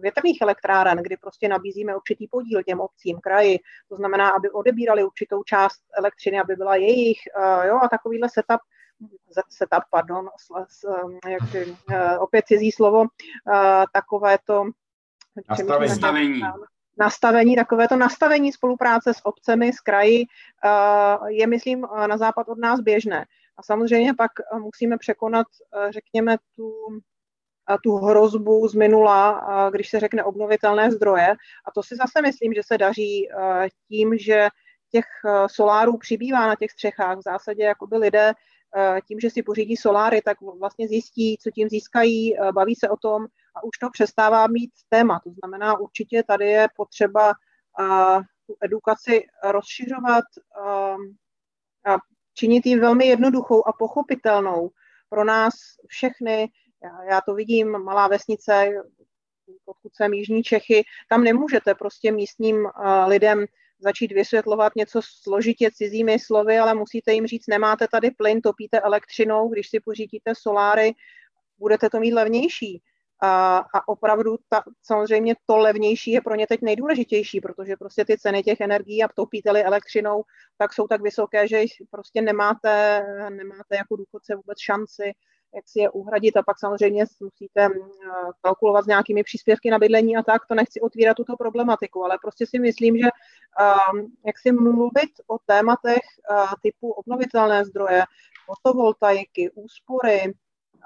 větrných elektráren, kdy prostě nabízíme určitý podíl těm obcím, kraji. To znamená, aby odebírali určitou část elektřiny, aby byla jejich. Jo, a takovýhle setup setup, pardon, jak, eh, opět cizí slovo, eh, takové to nastavení. nastavení, takové to nastavení spolupráce s obcemi, s kraji eh, je, myslím, na západ od nás běžné. A samozřejmě pak musíme překonat, řekněme, tu, tu hrozbu z minula, když se řekne obnovitelné zdroje. A to si zase myslím, že se daří tím, že těch solárů přibývá na těch střechách. V zásadě jakoby lidé tím, že si pořídí soláry, tak vlastně zjistí, co tím získají, eh, baví se o tom a už to přestává mít téma. To znamená, určitě tady je potřeba eh, tu edukaci rozšiřovat a činit ji velmi jednoduchou a pochopitelnou pro nás všechny. Já, já to vidím, malá vesnice, pokud jsem Jižní Čechy, tam nemůžete prostě místním lidem začít vysvětlovat něco složitě cizími slovy, ale musíte jim říct, nemáte tady plyn, topíte elektřinou, když si pořídíte soláry, budete to mít levnější. A, a opravdu ta, samozřejmě to levnější je pro ně teď nejdůležitější, protože prostě ty ceny těch energií a topíte-li elektřinou, tak jsou tak vysoké, že prostě nemáte, nemáte jako důchodce vůbec šanci jak si je uhradit a pak samozřejmě musíte mm, kalkulovat s nějakými příspěvky na bydlení a tak, to nechci otvírat tuto problematiku, ale prostě si myslím, že um, jak si mluvit o tématech uh, typu obnovitelné zdroje, fotovoltaiky, úspory,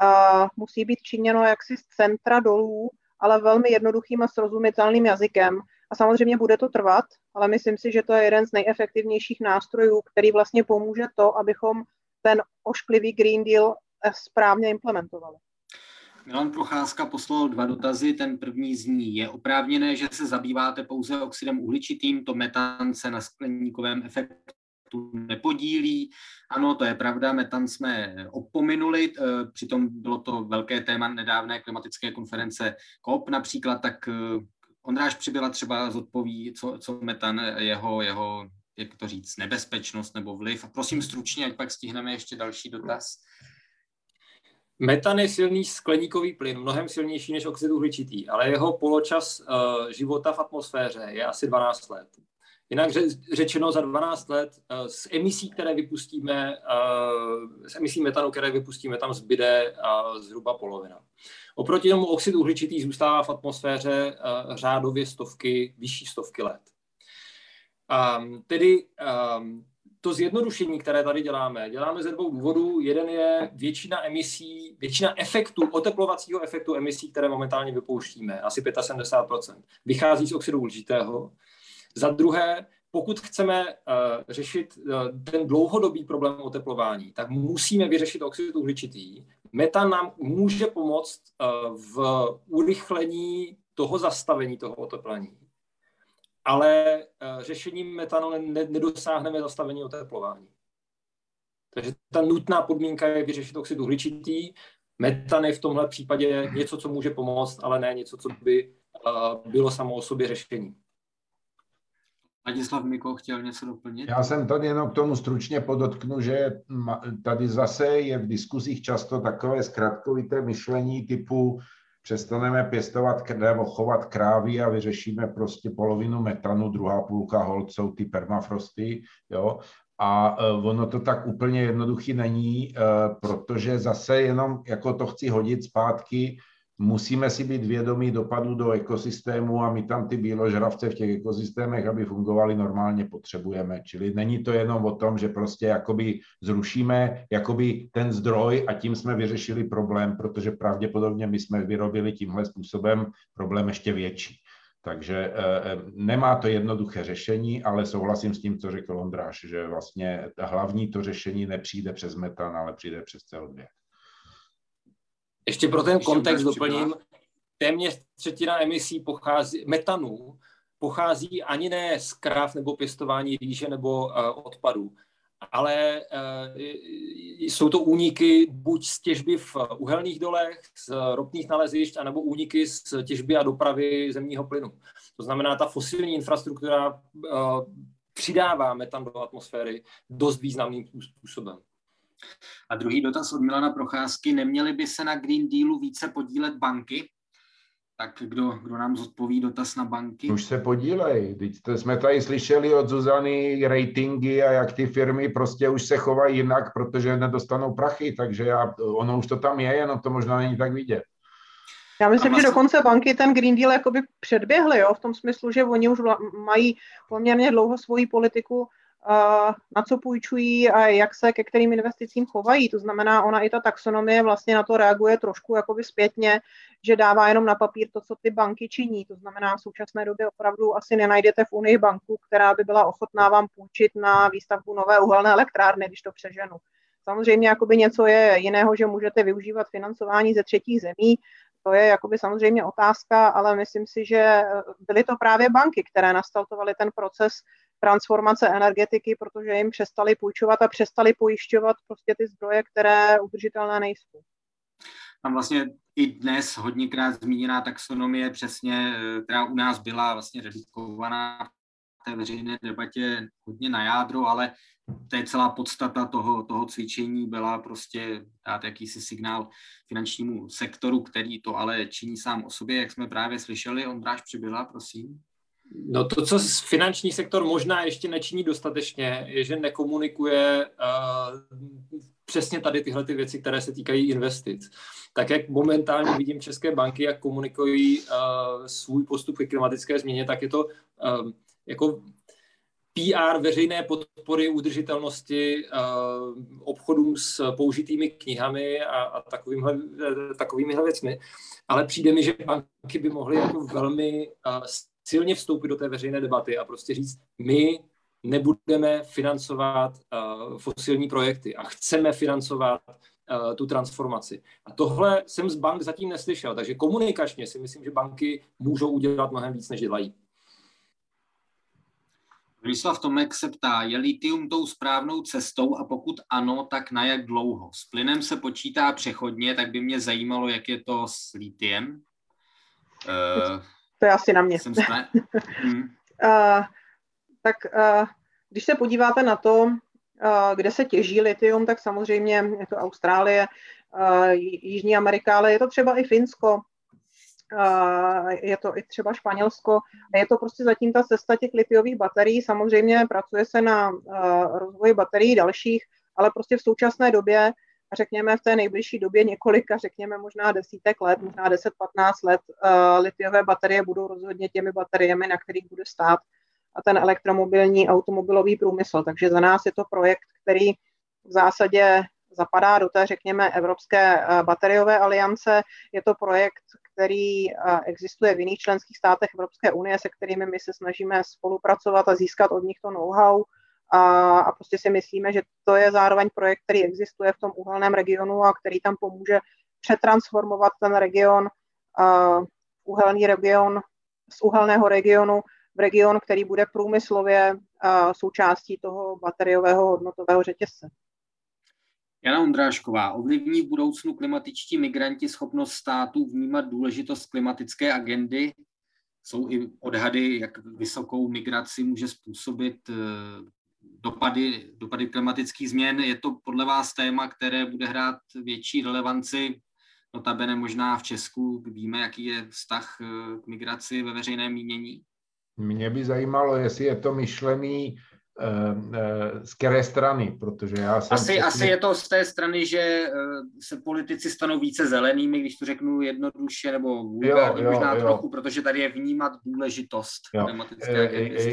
uh, musí být činěno jaksi z centra dolů, ale velmi jednoduchým a srozumitelným jazykem. A samozřejmě bude to trvat, ale myslím si, že to je jeden z nejefektivnějších nástrojů, který vlastně pomůže to, abychom ten ošklivý Green Deal správně implementovali. Milan Procházka poslal dva dotazy. Ten první zní, je oprávněné, že se zabýváte pouze oxidem uhličitým, to metan se na skleníkovém efektu nepodílí. Ano, to je pravda, metan jsme opominuli, eh, přitom bylo to velké téma nedávné klimatické konference COP například, tak eh, Ondráš Přibyla třeba zodpoví, co, co metan, jeho, jeho, jak to říct, nebezpečnost nebo vliv. Prosím stručně, ať pak stihneme ještě další dotaz. Metan je silný skleníkový plyn, mnohem silnější než oxid uhličitý, ale jeho poločas uh, života v atmosféře je asi 12 let. Jinak řečeno za 12 let z eh, emisí, které vypustíme, z eh, emisí metanu, které vypustíme, tam zbyde eh, zhruba polovina. Oproti tomu oxid uhličitý zůstává v atmosféře řádově stovky, vyšší stovky let. Um, tedy um, to zjednodušení, které tady děláme, děláme ze dvou důvodů. Jeden je většina emisí, většina efektů, oteplovacího efektu emisí, které momentálně vypouštíme, asi 75%, vychází z oxidu uhličitého. Za druhé, pokud chceme uh, řešit uh, ten dlouhodobý problém oteplování, tak musíme vyřešit oxid uhličitý. Metan nám může pomoct uh, v urychlení toho zastavení toho oteplení ale uh, řešením metanu ne, nedosáhneme zastavení oteplování. Takže ta nutná podmínka je vyřešit oxid uhličitý. Metan je v tomhle případě něco, co může pomoct, ale ne něco, co by uh, bylo samo o sobě řešení. Ladislav Miko chtěl něco doplnit? Já jsem tady jenom k tomu stručně podotknu, že tady zase je v diskuzích často takové zkratkovité myšlení typu přestaneme pěstovat nebo chovat krávy a vyřešíme prostě polovinu metanu, druhá půlka hold jsou ty permafrosty, jo. A e, ono to tak úplně jednoduchý není, e, protože zase jenom jako to chci hodit zpátky, musíme si být vědomí dopadu do ekosystému a my tam ty bíložravce v těch ekosystémech, aby fungovaly normálně, potřebujeme. Čili není to jenom o tom, že prostě jakoby zrušíme jakoby ten zdroj a tím jsme vyřešili problém, protože pravděpodobně my jsme vyrobili tímhle způsobem problém ještě větší. Takže e, nemá to jednoduché řešení, ale souhlasím s tím, co řekl Ondráš, že vlastně hlavní to řešení nepřijde přes metan, ale přijde přes CO2. Ještě pro ten kontext doplním, téměř třetina emisí pochází, metanu pochází ani ne z kráv nebo pěstování rýže nebo uh, odpadů, ale uh, jsou to úniky buď z těžby v uhelných dolech, z ropných nalezišť, anebo úniky z těžby a dopravy zemního plynu. To znamená, ta fosilní infrastruktura uh, přidává metan do atmosféry dost významným způsobem. A druhý dotaz od Milana Procházky. Neměly by se na Green Dealu více podílet banky? Tak kdo, kdo nám zodpoví dotaz na banky? Už se podílej. Teď jsme tady slyšeli od Zuzany ratingy a jak ty firmy prostě už se chovají jinak, protože nedostanou prachy, takže já, ono už to tam je, jenom to možná není tak vidět. Já myslím, vlastně... že dokonce banky ten Green Deal jakoby předběhly, jo, v tom smyslu, že oni už mají poměrně dlouho svoji politiku na co půjčují a jak se ke kterým investicím chovají. To znamená, ona i ta taxonomie vlastně na to reaguje trošku jakoby zpětně, že dává jenom na papír to, co ty banky činí. To znamená, v současné době opravdu asi nenajdete v Unii banku, která by byla ochotná vám půjčit na výstavbu nové uhelné elektrárny, když to přeženu. Samozřejmě jakoby něco je jiného, že můžete využívat financování ze třetích zemí, to je jakoby samozřejmě otázka, ale myslím si, že byly to právě banky, které nastartovaly ten proces transformace energetiky, protože jim přestali půjčovat a přestali pojišťovat prostě ty zdroje, které udržitelné nejsou. Tam vlastně i dnes hodněkrát zmíněná taxonomie přesně, eh, která u nás byla vlastně redukovaná v té veřejné debatě hodně na jádro, ale to je celá podstata toho, toho cvičení, byla prostě dát jakýsi signál finančnímu sektoru, který to ale činí sám o sobě, jak jsme právě slyšeli. Ondráš přibyla, prosím. No to, co finanční sektor možná ještě nečiní dostatečně, je, že nekomunikuje uh, přesně tady tyhle ty věci, které se týkají investic. Tak jak momentálně vidím české banky, jak komunikují uh, svůj postup ke klimatické změně, tak je to uh, jako PR veřejné podpory udržitelnosti uh, obchodům s použitými knihami a, a takovýmhle, takovýmihle věcmi. Ale přijde mi, že banky by mohly jako velmi uh, silně vstoupit do té veřejné debaty a prostě říct, my nebudeme financovat uh, fosilní projekty a chceme financovat uh, tu transformaci. A tohle jsem z bank zatím neslyšel, takže komunikačně si myslím, že banky můžou udělat mnohem víc, než dělají. Vyslav Tomek se ptá, je litium tou správnou cestou a pokud ano, tak na jak dlouho? S plynem se počítá přechodně, tak by mě zajímalo, jak je to s litiem. Uh, to je asi na mě. hmm. uh, tak uh, když se podíváte na to, uh, kde se těží litium, tak samozřejmě je to Austrálie, uh, Jižní Amerika, ale je to třeba i Finsko, je to i třeba Španělsko. Je to prostě zatím ta cesta těch litiových baterií. Samozřejmě pracuje se na rozvoji baterií dalších, ale prostě v současné době, řekněme v té nejbližší době několika, řekněme možná desítek let, možná 10-15 let, litiové baterie budou rozhodně těmi bateriemi, na kterých bude stát a ten elektromobilní automobilový průmysl. Takže za nás je to projekt, který v zásadě zapadá do té, řekněme, Evropské eh, bateriové aliance. Je to projekt, který eh, existuje v jiných členských státech Evropské unie, se kterými my se snažíme spolupracovat a získat od nich to know-how. A, a prostě si myslíme, že to je zároveň projekt, který existuje v tom uhelném regionu a který tam pomůže přetransformovat ten region, uh, uhelný region z uhelného regionu v region, který bude průmyslově uh, součástí toho bateriového hodnotového řetězce. Jana Ondrášková, ovlivní v budoucnu klimatičtí migranti schopnost států vnímat důležitost klimatické agendy? Jsou i odhady, jak vysokou migraci může způsobit eh, dopady, dopady klimatických změn. Je to podle vás téma, které bude hrát větší relevanci, notabene možná v Česku? Víme, jaký je vztah eh, k migraci ve veřejném mínění? Mě by zajímalo, jestli je to myšlený z které strany, protože já jsem... Asi, přesně... asi je to z té strany, že eh, se politici stanou více zelenými, když to řeknu jednoduše, nebo vulgárně možná jo. trochu, protože tady je vnímat důležitost klimatické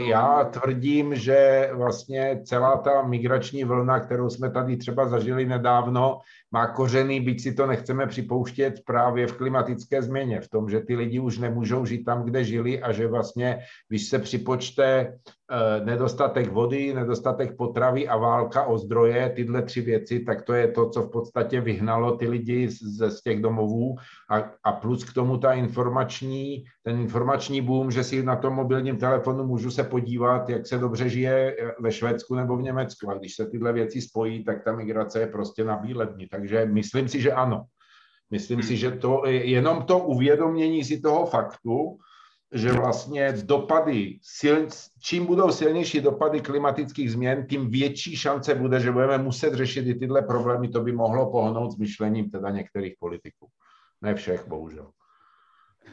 Já tvrdím, že vlastně celá ta migrační vlna, kterou jsme tady třeba zažili nedávno, má kořeny, byť si to nechceme připouštět právě v klimatické změně, v tom, že ty lidi už nemůžou žít tam, kde žili a že vlastně, když se připočte Eh, nedostatek vody, nedostatek potravy a válka o zdroje, tyhle tři věci, tak to je to, co v podstatě vyhnalo ty lidi z, z těch domovů. A, a plus k tomu ta informační, ten informační boom, že si na tom mobilním telefonu můžu se podívat, jak se dobře žije ve Švédsku nebo v Německu. A když se tyhle věci spojí, tak ta migrace je prostě na bílední, takže myslím si, že ano. Myslím si, že to jenom to uvědomění si toho faktu, že vlastně dopady, sil, čím budou silnější dopady klimatických změn, tím větší šance bude, že budeme muset řešit i tyhle problémy. To by mohlo pohnout s myšlením teda některých politiků. Ne všech, bohužel.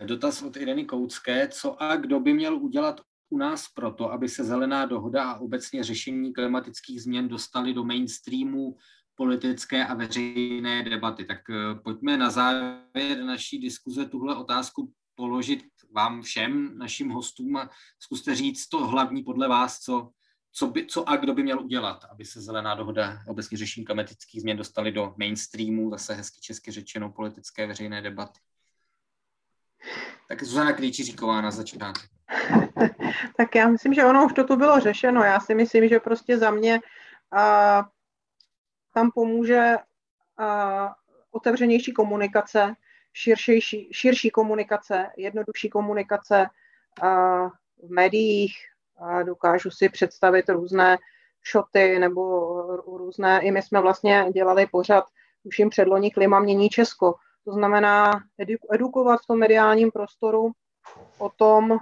Dotaz od Ireny Koutské. Co a kdo by měl udělat u nás proto, aby se zelená dohoda a obecně řešení klimatických změn dostaly do mainstreamu politické a veřejné debaty. Tak eh, pojďme na závěr naší diskuze tuhle otázku položit vám všem, našim hostům zkuste říct to hlavní podle vás, co, co, by, co a kdo by měl udělat, aby se zelená dohoda obecně řešení klimatických změn dostali do mainstreamu, zase hezky česky řečeno, politické veřejné debaty. Tak Zuzana Klíčiříková na začátek. tak já myslím, že ono už to tu bylo řešeno. Já si myslím, že prostě za mě a, tam pomůže a, otevřenější komunikace, širší, širší komunikace, jednodušší komunikace v médiích. Dokážu si představit různé šoty nebo různé, i my jsme vlastně dělali pořad, už jim předloni klima mění Česko. To znamená edukovat v tom mediálním prostoru o tom,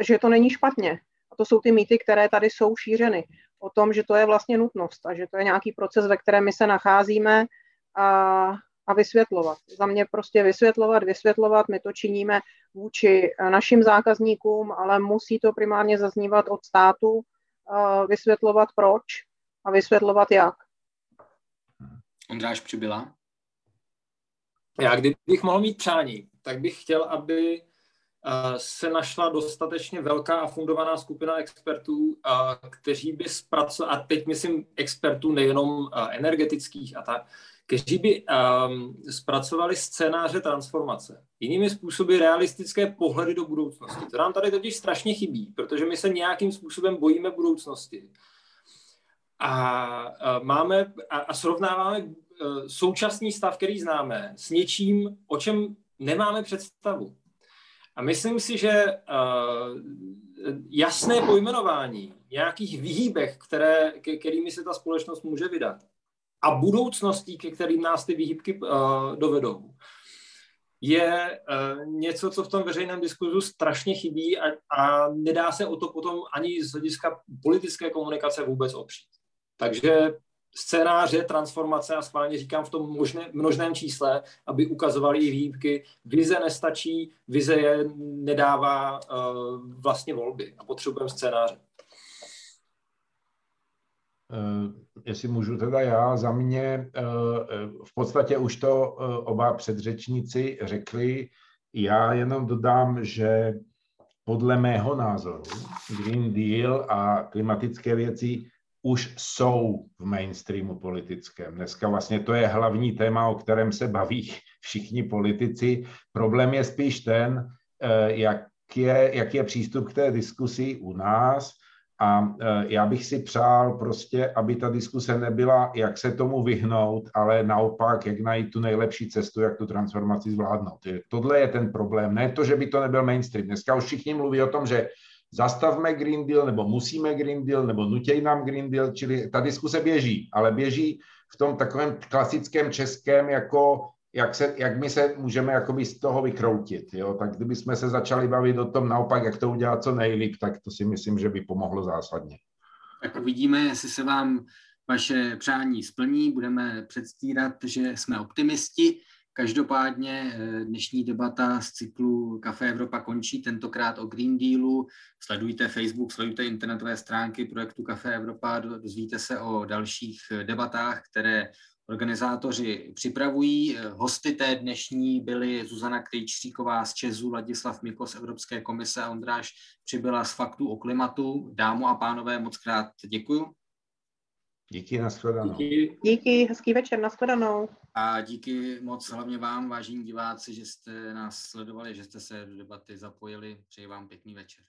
že to není špatně. A to jsou ty mýty, které tady jsou šířeny. O tom, že to je vlastně nutnost a že to je nějaký proces, ve kterém my se nacházíme a a vysvětlovat. Za mě prostě vysvětlovat, vysvětlovat, my to činíme vůči eh, našim zákazníkům, ale musí to primárně zaznívat od státu, eh, vysvětlovat proč a vysvětlovat jak. Ondráš Přibyla? Já kdybych mohl mít přání, tak bych chtěl, aby eh, se našla dostatečně velká a fundovaná skupina expertů, kteří by zpracovali, a teď myslím expertů nejenom energetických a tak, kteří by um, zpracovali scénáře transformace. Jinými způsoby realistické pohledy do budoucnosti. To nám tady totiž strašně chybí, protože my se nějakým způsobem bojíme budoucnosti. A, a máme a, a srovnáváme uh, současný stav, který známe, s něčím, o čem nemáme představu. A myslím si, že uh, jasné pojmenování nějakých výhybek, které, kterými se ta společnost může vydat, a budoucností, ke kterým nás ty výhybky uh, dovedou, je uh, něco, co v tom veřejném diskuzu strašně chybí a, a nedá se o to potom ani z hlediska politické komunikace vůbec opřít. Takže scénáře, transformace a schválně říkám v tom možné, množném čísle, aby ukazovali i výjimky. Vize nestačí, vize je nedává uh, vlastně volby a potřebujeme scénáře. Uh, jestli můžu teda já, za mě uh, v podstatě už to uh, oba předřečníci řekli. Já jenom dodám, že podle mého názoru Green Deal a klimatické věci už jsou v mainstreamu politickém. Dneska vlastně to je hlavní téma, o kterém se baví všichni politici. Problém je spíš ten, eh, jak je, jak je přístup k té diskusi u nás a eh, já bych si přál prostě, aby ta diskuse nebyla, jak se tomu vyhnout, ale naopak, jak najít tu nejlepší cestu, jak tu transformaci zvládnout. Tohle je ten problém. Ne to, že by to nebyl mainstream. Dneska už všichni mluví o tom, že zastavme Green Deal, nebo musíme Green Deal, nebo nutěj nám Green Deal, čili ta diskuse běží, ale běží v tom takovém klasickém českém, jako jak, se, jak my se můžeme jakoby z toho vykroutit. Jo? Tak kdybychom se začali bavit o tom naopak, jak to udělat co nejlíp, tak to si myslím, že by pomohlo zásadně. Tak uvidíme, jestli se vám vaše přání splní. Budeme předstírat, že jsme optimisti. Každopádně eh, dnešní debata z cyklu Café Evropa končí, tentokrát o Green Dealu. Sledujte Facebook, sledujte internetové stránky projektu Café Evropa, dozvíte se o dalších debatách, které organizátoři připravují. Eh, hosty té dnešní byly Zuzana Krejčříková z Česu, Ladislav Miko z Evropské komise a Ondráš přibyla z Faktů o klimatu. Dámu a pánové, moc krát děkuju. Díky, nashledanou. Díky. díky, hezký večer, nashledanou. A díky moc hlavně vám, vážení diváci, že jste nás sledovali, že jste se do debaty zapojili. Přeji vám pěkný večer.